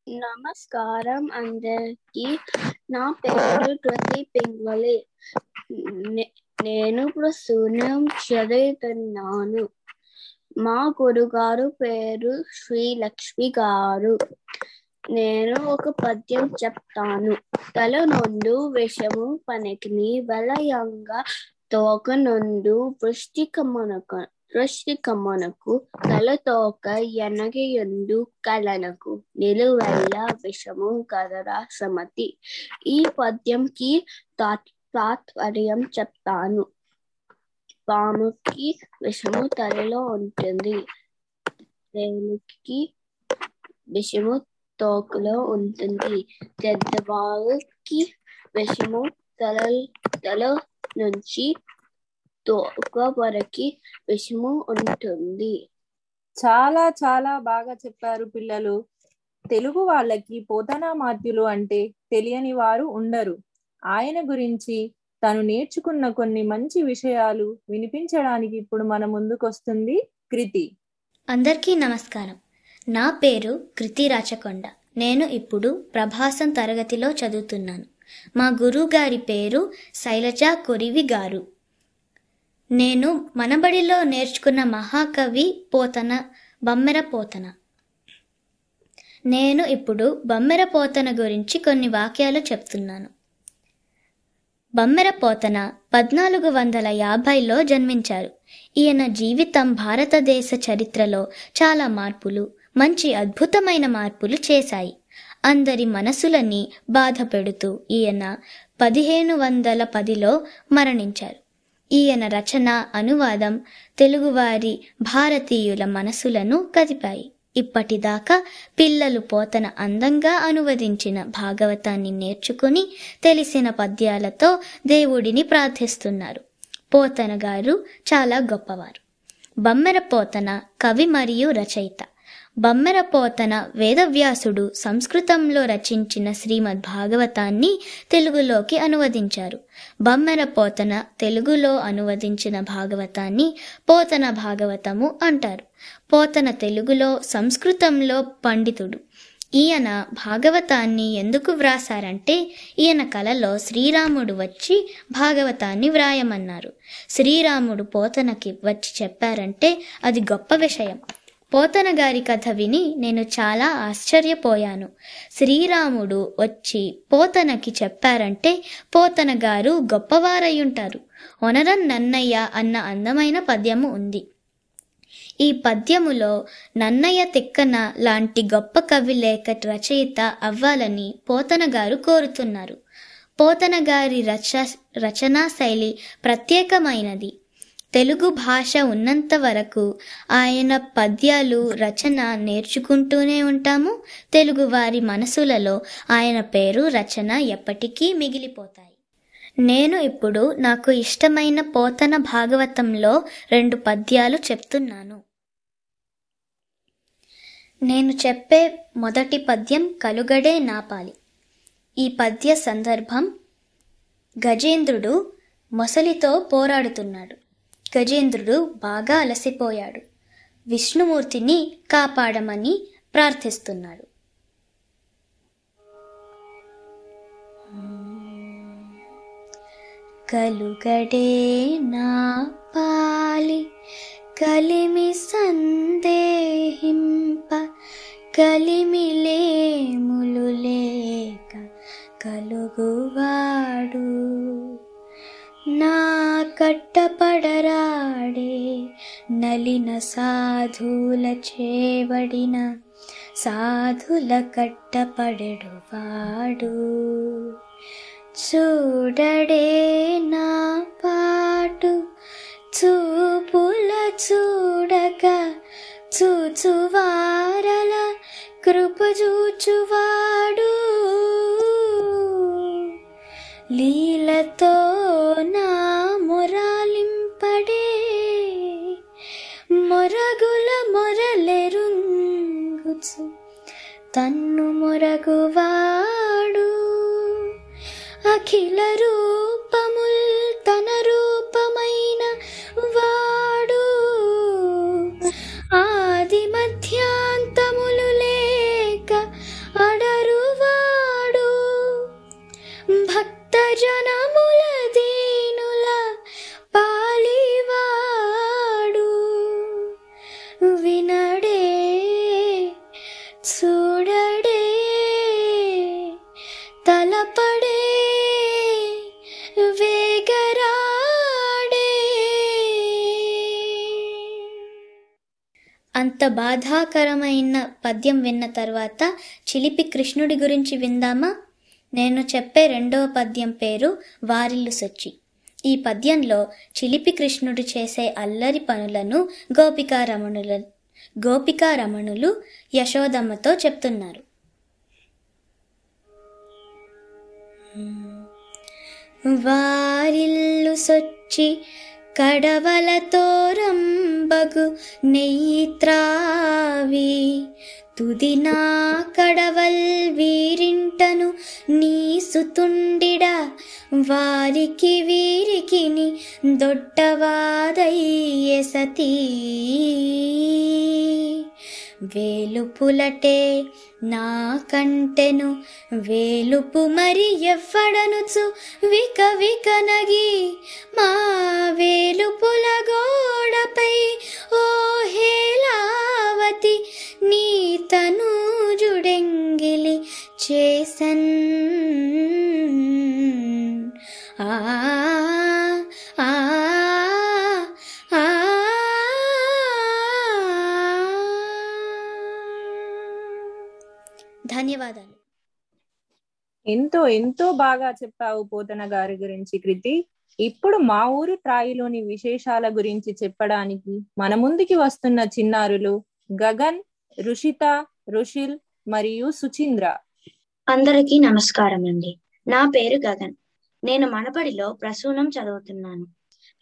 నమస్కారం అందరికి. నా పేరు ప్రతి పింగ్వలి. నేను ప్రసూనం చదువుతున్నాను మా గురుగారు పేరు శ్రీ లక్ష్మి గారు. నేను ఒక పద్యం చెప్తాను. తల నుండు విషము పనికిని వలయంగా తోక నుండు వృష్టికమునకు వృష్టికమనకు తల తోక ఎనగయుండు కలనకు నిలువెల్ల విషము కదరా సమతి. ఈ పద్యంకి తాత్ తాత్పర్యం చెప్తాను. పాముకి విషము తలలో ఉంటుంది. రేలుకి విషము తోకలో ఉంటుంది. పెద్దవాళ్ళకి విషము తల తల నుంచి తోక వరకు విషము ఉంటుంది. చాలా చాలా బాగా చెప్పారు పిల్లలు. తెలుగు వాళ్ళకి పోతనామాత్యులు అంటే తెలియని వారు ఉండరు. ఆయన గురించి తను నేర్చుకున్న కొన్ని మంచి విషయాలు వినిపించడానికి ఇప్పుడు మన ముందుకొస్తుంది కృతి. అందరికీ నమస్కారం. నా పేరు కృతి రాచకొండ. నేను ఇప్పుడు ప్రభాసం తరగతిలో చదువుతున్నాను. మా గురువు గారి పేరు శైలజ కొరివి గారు. నేను మనబడిలో నేర్చుకున్న మహాకవి పోతన బమ్మెర పోతన. నేను ఇప్పుడు బమ్మెర పోతన గురించి కొన్ని వాక్యాలు చెప్తున్నాను. బమ్మెర పోతన పద్నాలుగు వందల యాభైలో జన్మించారు. ఈయన జీవితం భారతదేశ చరిత్రలో చాలా మార్పులు మంచి అద్భుతమైన మార్పులు చేశాయి. అందరి మనసులని బాధ పెడుతూ ఈయన పదిహేను వందల పదిలో మరణించారు. ఈయన రచన అనువాదం తెలుగువారి భారతీయుల మనసులను కదిపాయి. ఇప్పటిదాకా పిల్లలు పోతన అందంగా అనువదించిన భాగవతాన్ని నేర్చుకుని తెలిసిన పద్యాలతో దేవుడిని ప్రార్థిస్తున్నారు. పోతన గారు చాలా గొప్పవారు. బమ్మెర పోతన కవి మరియు రచయిత. బమ్మెర పోతన వేదవ్యాసుడు సంస్కృతంలో రచించిన శ్రీమద్ భాగవతాన్ని తెలుగులోకి అనువదించారు. బమ్మెర పోతన తెలుగులో అనువదించిన భాగవతాన్ని పోతన భాగవతము అంటారు. పోతన తెలుగులో సంస్కృతంలో పండితుడు. ఈయన భాగవతాన్ని ఎందుకు వ్రాసారంటే ఈయన కలలో శ్రీరాముడు వచ్చి భాగవతాన్ని వ్రాయమన్నారు. శ్రీరాముడు పోతనకి వచ్చి చెప్పారంటే అది గొప్ప విషయం. పోతన గారి కథ విని నేను చాలా ఆశ్చర్యపోయాను. శ్రీరాముడు వచ్చి పోతనకి చెప్పారంటే పోతన గారు గొప్పవారయ్యుంటారు ఒనరన్ నన్నయ్య అన్న అందమైన పద్యము ఉంది. ఈ పద్యములో నన్నయ్య తిక్కన లాంటి గొప్ప కవి లేఖ రచయిత అవ్వాలని పోతన గారు కోరుతున్నారు. పోతన గారి రచ రచనా శైలి ప్రత్యేకమైనది. తెలుగు భాష ఉన్నంత వరకు ఆయన పద్యాలు రచన నేర్చుకుంటూనే ఉంటాము. తెలుగు వారి మనసులలో ఆయన పేరు రచన ఎప్పటికీ మిగిలిపోతాయి. నేను ఇప్పుడు నాకు ఇష్టమైన పోతన భాగవతంలో రెండు పద్యాలు చెప్తున్నాను. నేను చెప్పే మొదటి పద్యం కలుగడే నాపాలి. ఈ పద్య సందర్భం గజేంద్రుడు మొసలితో పోరాడుతున్నాడు. గజేంద్రుడు బాగా అలసిపోయాడు. విష్ణుమూర్తిని కాపాడమని ప్రార్థిస్తున్నాడు. కలుగడే నా పాలి కలిమి సందేహింప కలిమిలేములు లేక కలుగువాడు. నా కట్టపడరాడే నలిన సాధుల చేవడిన సాధుల కట్టపడెడువాడు. చూడడే నా పాటు చూపుల చూడక చూచువారల కృప చూచువాడు. లీలతో రోజు తన్ను మొరగువాడు. అఖిల రూపముల్ తన రూపమైన అంత బాధాకరమైన పద్యం విన్న తర్వాత చిలిపి కృష్ణుడి గురించి విందామా? నేను చెప్పే రెండవ పద్యం పేరు వారిల్లు సొచ్చి. ఈ పద్యంలో చిలిపి కృష్ణుడు చేసే అల్లరి పనులను గోపికారమణుల గోపికారమణులు యశోదమ్మతో చెప్తున్నారు. వారిల్లు సొచ్చి కడవలతో రంబగు నెయ్యి త్రావి తుదినా కడవల్ వీరింటను నీసుతుండిడ వారికి వీరికిని దొడ్డవాదయ్య సతీ. వేలుపులటే నా కంటెను వేలుపు మరి ఎవ్వడనుచు విక విక నగి. మా వేలుపుల గోడపై ఓ హేలావతి నీ తనూజుడెంగిలి చేసన్. ఆ ఆ ఆ ధన్యవాదాలు. ఎంతో ఎంతో బాగా చెప్పావు పోతన గారి గురించి కృతి. ఇప్పుడు మా ఊరు ట్రాయిలోని విశేషాల గురించి చెప్పడానికి మన ముందుకి వస్తున్న చిన్నారులు గగన్ రుషిత రుషిల్ మరియు సుచింద్ర. అందరికీ నమస్కారం అండి నా పేరు గగన్. నేను మనబడిలో ప్రసూనం చదువుతున్నాను.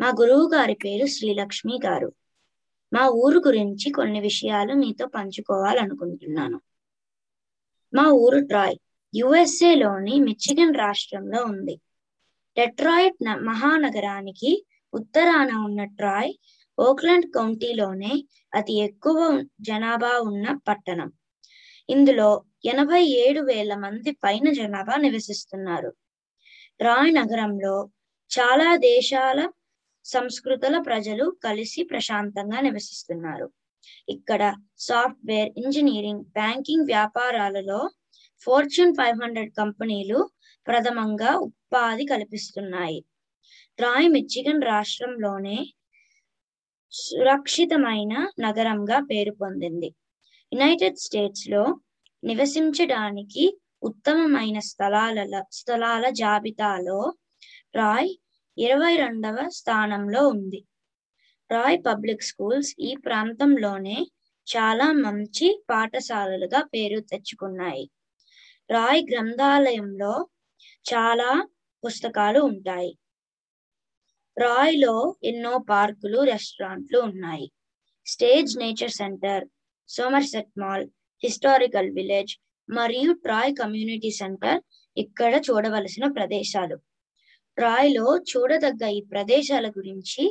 మా గురువు గారి పేరు శ్రీలక్ష్మి గారు. మా ఊరు గురించి కొన్ని విషయాలు మీతో పంచుకోవాలనుకుంటున్నాను. మా ఊరు ట్రాయ్ యుఎస్ఏలోని లోని మిచిగన్ రాష్ట్రంలో ఉంది. డెట్రాయిట్ మహానగరానికి ఉత్తరాన ఉన్న ట్రాయ్ ఓక్లాండ్ కౌంటీలోనే అతి ఎక్కువ జనాభా ఉన్న పట్టణం. ఇందులో ఎనభై ఏడు వేల మంది పైన జనాభా నివసిస్తున్నారు. ట్రాయ్ నగరంలో చాలా దేశాల సంస్కృతుల ప్రజలు కలిసి ప్రశాంతంగా నివసిస్తున్నారు. ఇక్కడ సాఫ్ట్వేర్ ఇంజనీరింగ్ బ్యాంకింగ్ వ్యాపారాలలో ఫోర్చ్యూన్ ఫైవ్ హండ్రెడ్ కంపెనీలు ప్రథమంగా ఉపాధి కల్పిస్తున్నాయి. ట్రాయ్ మిచ్చిగన్ రాష్ట్రంలోనే సురక్షితమైన నగరంగా పేరు పొందింది. యునైటెడ్ స్టేట్స్లో నివసించడానికి ఉత్తమమైన స్థలాల స్థలాల జాబితాలో రాయ్ ఇరవై రెండవ స్థానంలో ఉంది. రాయ్ పబ్లిక్ స్కూల్స్ ఈ ప్రాంతంలోనే చాలా మంచి పాఠశాలలుగా పేరు తెచ్చుకున్నాయి. రాయ్ గ్రంథాలయంలో చాలా పుస్తకాలు ఉంటాయి. రాయ్లో ఎన్నో పార్కులు రెస్టారెంట్లు ఉన్నాయి. Stage nature center Somerset mall historical village మరియు ట్రాయ్ కమ్యూనిటీ సెంటర్ ఇక్కడ చూడవలసిన ప్రదేశాలు. ట్రాయ్లో చూడదగ్గ ఈ ప్రదేశాల గురించి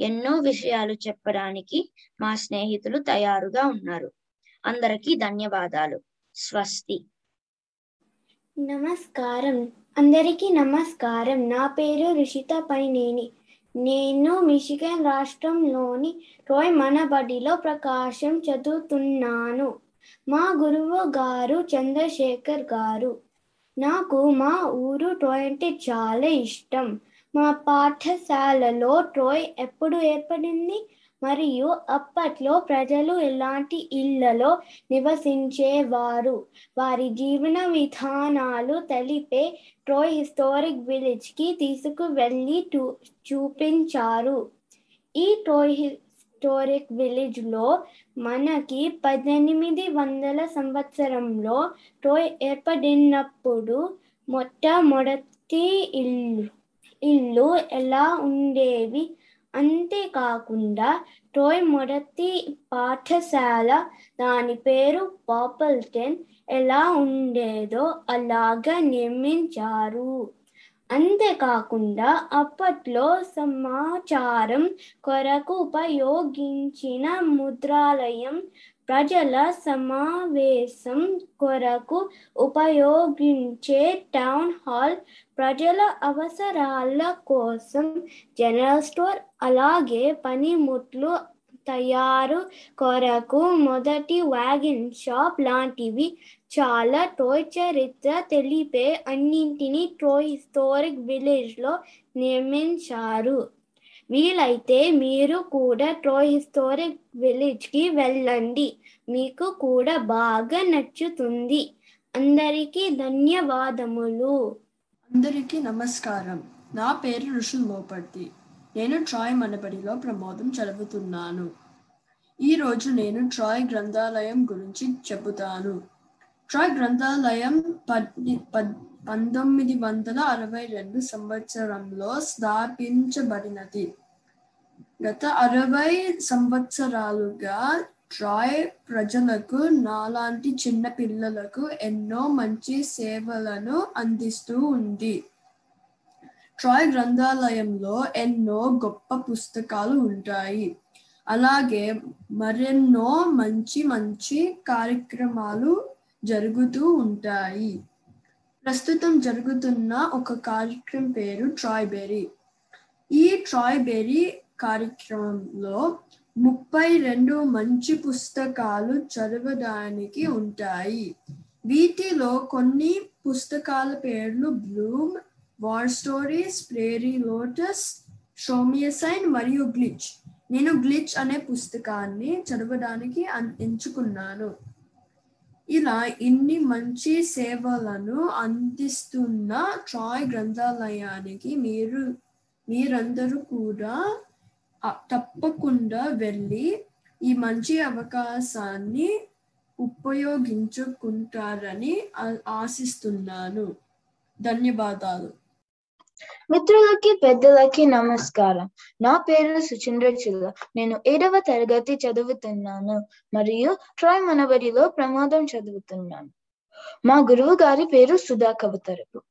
ఎన్నో విషయాలు చెప్పడానికి మా స్నేహితులు తయారుగా ఉన్నారు. అందరికీ ధన్యవాదాలు. స్వస్తి. నమస్కారం. అందరికీ నమస్కారం. నా పేరు రుషిత పైనేని. నేను మిషిగన్ రాష్ట్రంలోని రోయ్ మనబడిలో ప్రకాశం చదువుతున్నాను. మా గురువు గారు చంద్రశేఖర్ గారు. నాకు మా ఊరు టోయ్ అంటే చాలా ఇష్టం. మా పాఠశాలలో ట్రోయ్ ఎప్పుడు ఏర్పడింది? మరియు అప్పట్లో ప్రజలు ఎలాంటి ఇళ్ళలో నివసించేవారు? వారి జీవన విధానాలు తెలిపే ట్రోయ్ హిస్టారిక్ విలేజ్కి తీసుకువెళ్ళి టూ- చూపించారు. ఈ ట్రోయ్ హిస్టారిక్ విలేజ్లో మనకి పద్దెనిమిది వందల సంవత్సరంలో ట్రోయ్ ఏర్పడినప్పుడు మొట్టమొదటి ఇల్లు ఇల్లు ఎలా ఉండేవి? అంతేకాకుండా ట్రోయ్ మొదటి పాఠశాల దాని పేరు పాపల్టన్ ఎలా ఉండేదో అలాగా నిర్మించారు. అంతేకాకుండా అప్పట్లో సమాచారం కొరకు ఉపయోగించిన ముద్రాలయం ప్రజల సమావేశం కొరకు ఉపయోగించే టౌన్ హాల్ ప్రజల అవసరాల కోసం జనరల్ స్టోర్ అలాగే పనిముట్లు తయారు కొరకు మొదటి వ్యాగన్ షాప్ లాంటివి చాలా టోయ్ చరిత్ర తెలిపే అన్నింటినీ టోయ్ హిస్టోరిక్ విలేజ్లో నిర్మించారు. వీలైతే మీరు కూడా ట్రోయ్ హిస్టోరిక్ విలేజ్కి వెళ్ళండి. మీకు కూడా బాగా నచ్చుతుంది. అందరికీ ధన్యవాదములు. అందరికీ నమస్కారం. నా పేరు ఋషుల్ మోపర్తి. నేను ట్రాయ్ మనబడిలో ప్రమోదం చదువుతున్నాను. ఈరోజు నేను ట్రాయ్ గ్రంథాలయం గురించి చెబుతాను. ట్రాయ్ గ్రంథాలయం పద్ది పద్ పంతొమ్మిది వందల అరవై రెండు సంవత్సరంలో స్థాపించబడినది. గత అరవై సంవత్సరాలుగా ట్రాయ్ ప్రజలకు నాలాంటి చిన్న పిల్లలకు ఎన్నో మంచి సేవలను అందిస్తూ ఉంది. ట్రాయ్ గ్రంథాలయంలో ఎన్నో గొప్ప పుస్తకాలు ఉంటాయి. అలాగే మరెన్నో మంచి మంచి కార్యక్రమాలు జరుగుతూ ఉంటాయి. ప్రస్తుతం జరుగుతున్న ఒక కార్యక్రమం పేరు ట్రాయ్బెరీ ఈ ట్రాయ్బెరీ కార్యక్రమంలో ముప్పై రెండు మంచి పుస్తకాలు చదవడానికి ఉంటాయి. వీటిలో కొన్ని పుస్తకాల పేర్లు bloom war stories prairie lotus షోమియసైన్ మరియు గ్లిచ్. నేను గ్లిచ్ అనే పుస్తకాన్ని చదవడానికి ఎంచుకున్నాను. ఇలా ఇన్ని మంచి సేవలను అందిస్తున్న ట్రాయ్ గ్రంథాలయానికి మీరు మీరందరూ కూడా తప్పకుండా వెళ్ళి ఈ మంచి అవకాశాన్ని ఉపయోగించుకుంటారని ఆ- ఆశిస్తున్నాను. ధన్యవాదాలు. మిత్రులకి పెద్దలకి నమస్కారం. నా పేరు సుచంద్ర చిల్ల. నేను ఏడవ తరగతి చదువుతున్నాను మరియు ట్రాయ్ మనబడిలో ప్రమాదం చదువుతున్నాను. మా గురువు గారి పేరు సుధా కవతరపు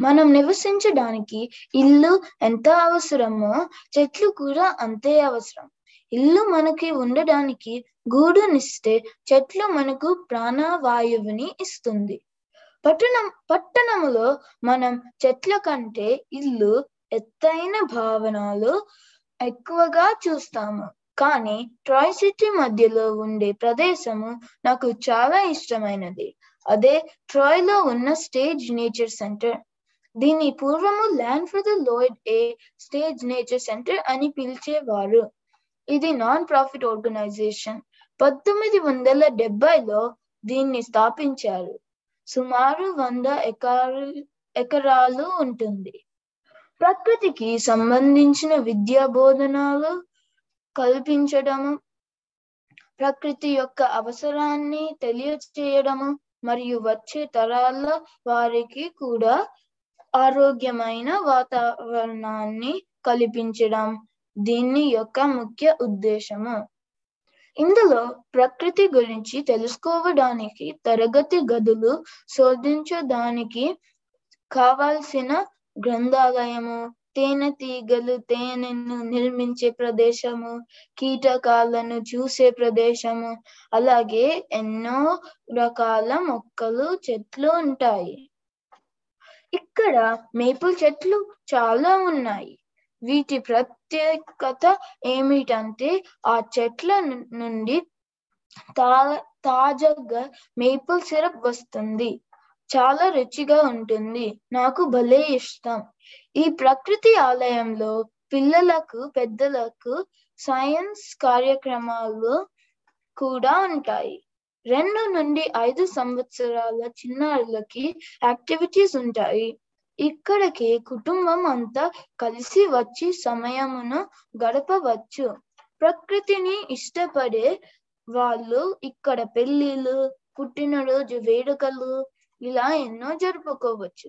మనం నివసించడానికి ఇల్లు ఎంత అవసరమో చెట్లు కూడా అంతే అవసరం. ఇల్లు మనకి ఉండడానికి గూడునిస్తే చెట్లు మనకు ప్రాణవాయువుని ఇస్తుంది. పట్టణం పట్టణములో మనం చెట్ల కంటే ఇల్లు ఎత్తైన భావనలు ఎక్కువగా చూస్తాము. కానీ ట్రాయ్ సిటీ మధ్యలో ఉండే ప్రదేశము నాకు చాలా ఇష్టమైనది. అదే ట్రాయ్లో ఉన్న స్టేజ్ నేచర్ సెంటర్. దీన్ని పూర్వము land for the Lloyd A stage nature center అని పిలిచేవారు. ఇది నాన్ ప్రాఫిట్ ఆర్గనైజేషన్ పంతొమ్మిది వందల డెబ్బైలో దీన్ని స్థాపించారు. సుమారు వంద ఎకరాలు ఎకరాలు ఉంటుంది. ప్రకృతికి సంబంధించిన విద్యా బోధనలు కల్పించడము ప్రకృతి యొక్క అవసరాన్ని తెలియచేయడము మరియు వచ్చే తరాల వారికి కూడా ఆరోగ్యమైన వాతావరణాన్ని కల్పించడం దీని యొక్క ముఖ్య ఉద్దేశము. ఇందులో ప్రకృతి గురించి తెలుసుకోవడానికి తరగతి గదులు శోధించడానికి కావాల్సిన గ్రంథాలయము తేనె తీగలు తేనెను నిర్మించే ప్రదేశము కీటకాలను చూసే ప్రదేశము అలాగే ఎన్నో రకాల మొక్కలు చెట్లు ఉంటాయి. ఇక్కడ మేపుల్ చెట్లు చాలా ఉన్నాయి. వీటి ప్రత్యేకత ఏమిటంటే ఆ చెట్ల ను- నుండి తా- తాజాగా మేపుల్ సిరప్ వస్తుంది. చాలా రుచిగా ఉంటుంది. నాకు భలే ఇష్టం. ఈ ప్రకృతి ఆలయంలో పిల్లలకు పెద్దలకు సైన్స్ కార్యక్రమాలు కూడా ఉంటాయి. రెండు నుండి ఐదు సంవత్సరాల చిన్నారులకి యాక్టివిటీస్ ఉంటాయి. ఇక్కడికి కుటుంబం అంతా కలిసి వచ్చి సమయమును గడపవచ్చు. ప్రకృతిని ఇష్టపడే వాళ్ళు ఇక్కడ పెళ్ళిళ్ళు పుట్టినరోజు వేడుకలు ఇలా ఎన్నో జరుపుకోవచ్చు.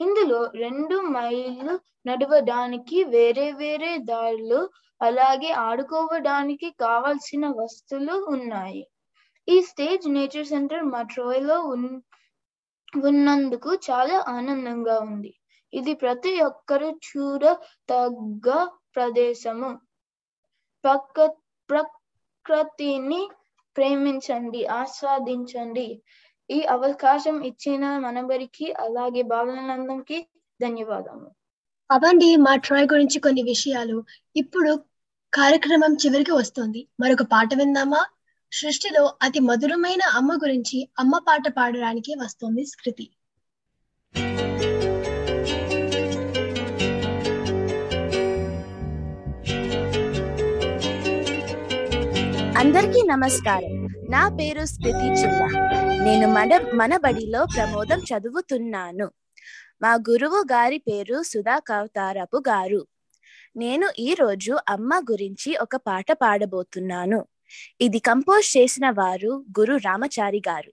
ఇందులో రెండు మైళ్ళు నడవడానికి వేరే వేరే దారులు అలాగే ఆడుకోవడానికి కావాల్సిన వస్తువులు ఉన్నాయి. ఈ స్టేజ్ నేచర్ సెంటర్ మా ట్రోయ్లో ఉన్ ఉన్నందుకు చాలా ఆనందంగా ఉంది. ఇది ప్రతి ఒక్కరూ చూడతగ్గ ప్రదేశము. ప్రక ప్రకృతిని ప్రేమించండి ఆస్వాదించండి. ఈ అవకాశం ఇచ్చిన మనబరికి అలాగే బాలానందంకి ధన్యవాదము అవండి మా ట్రాయ్ గురించి కొన్ని విషయాలు. ఇప్పుడు కార్యక్రమం చివరికి వస్తుంది. మరొక పాట విందామా? సృష్టిలో అతి మధురమైన అమ్మ గురించి అమ్మ పాట పాడడానికి వస్తోంది స్కృతి. అందరికీ నమస్కారం. నా పేరు స్థితి చిల్లా. నేను మన మన బడిలో ప్రమోదం చదువుతున్నాను. మా గురువు గారి పేరు సుధా కవతారపు గారు. నేను ఈ రోజు అమ్మ గురించి ఒక పాట పాడబోతున్నాను. ఇది కంపోజ్ చేసిన వారు గురు రామచారి గారు.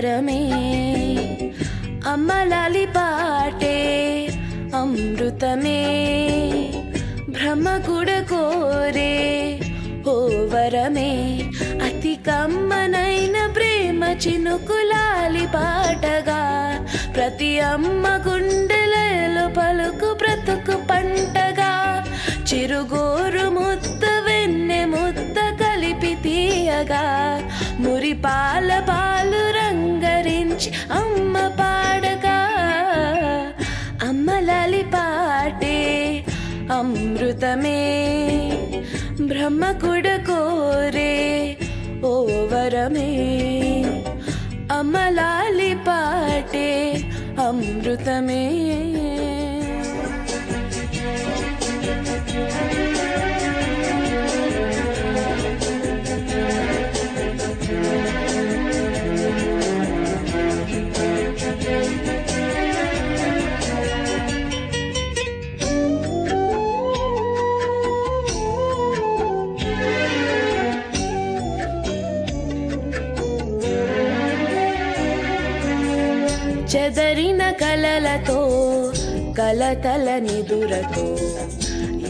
వరమే అమ్మలాలి పాటే అమృతమే బ్రహ్మ కోరే ఓ వరమే అతి కమ్మనైన ప్రేమ చినుకులాలి పాటగా ప్రతి అమ్మ గుండెలలో పలుకు బ్రతుకు పంటగా చిరుగోరు ముద్ద వెన్నె ముద్ద కలిపి తీయగా మురి పాల పాలు వచ్చి అమ్మ పాడగా అమ్మ అమ్మలాలి పాటే అమృతమే బ్రహ్మ కూడా కోరే ఓ వరమే అమలాలి పాటే అమృతమే. కలలతో కలతల నిదురతో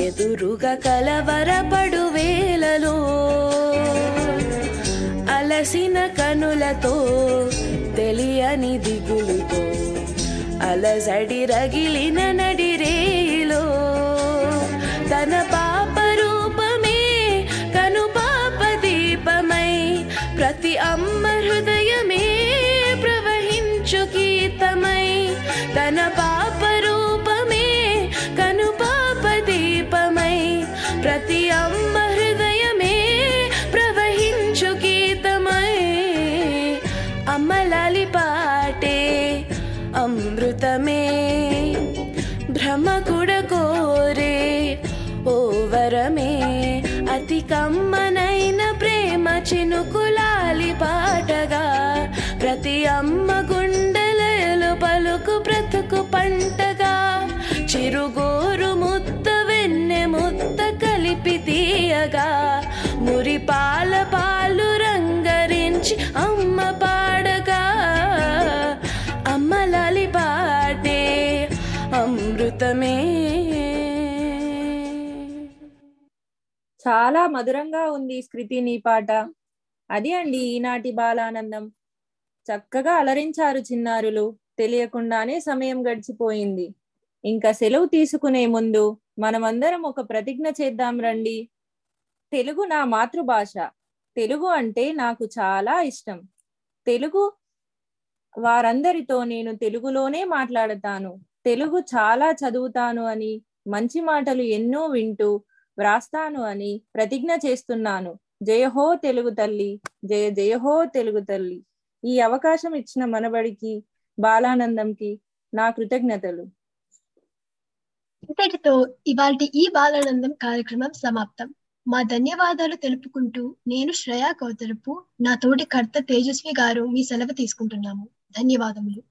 ఎదురుగా కలవరపడు వేలలో. అలసిన కనులతో తెలియని దిగులుతో అలజడి రగిలిన నడిరేలో తన कनपापरूपमे कनुपापदीपमयि प्रति अम्ब పంటగా చిరుగోరు ముద్ద వెన్నె ముద్ద కలిపి తీయగా మురి పాల పాలు రంగరించి అమ్మ పాడగా అమ్మలాలి పాటే అమృతమే. చాలా మధురంగా ఉంది స్కృతి నీ పాట. అది అండి ఈనాటి బాలానందం. చక్కగా అలరించారు చిన్నారులు. తెలియకుండానే సమయం గడిచిపోయింది. ఇంకా సెలవు తీసుకునే ముందు మనమందరం ఒక ప్రతిజ్ఞ చేద్దాం రండి. తెలుగు నా మాతృభాష. తెలుగు అంటే నాకు చాలా ఇష్టం. తెలుగు వారందరితో నేను తెలుగులోనే మాట్లాడతాను. తెలుగు చాలా చదువుతాను అని మంచి మాటలు ఎన్నో వింటూ వ్రాస్తాను అని ప్రతిజ్ఞ చేస్తున్నాను. జయహో తెలుగు తల్లి జయ జయహో తెలుగు తల్లి. ఈ అవకాశం ఇచ్చిన మనబడికి బాలానందంకి నా కృతజ్ఞతలు. ఇంతటితో ఇవాల్టి ఈ బాలానందం కార్యక్రమం సమాప్తం. మా ధన్యవాదాలు తెలుపుకుంటూ నేను శ్రేయా కౌతరపు నా తోటి కర్త తేజస్వి గారు మీ సెలవు తీసుకుంటున్నాము. ధన్యవాదములు.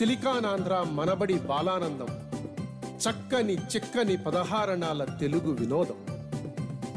సిలికానాంధ్ర మనబడి బాలానందం. చక్కని చిక్కని పదహారణాల తెలుగు వినోదం.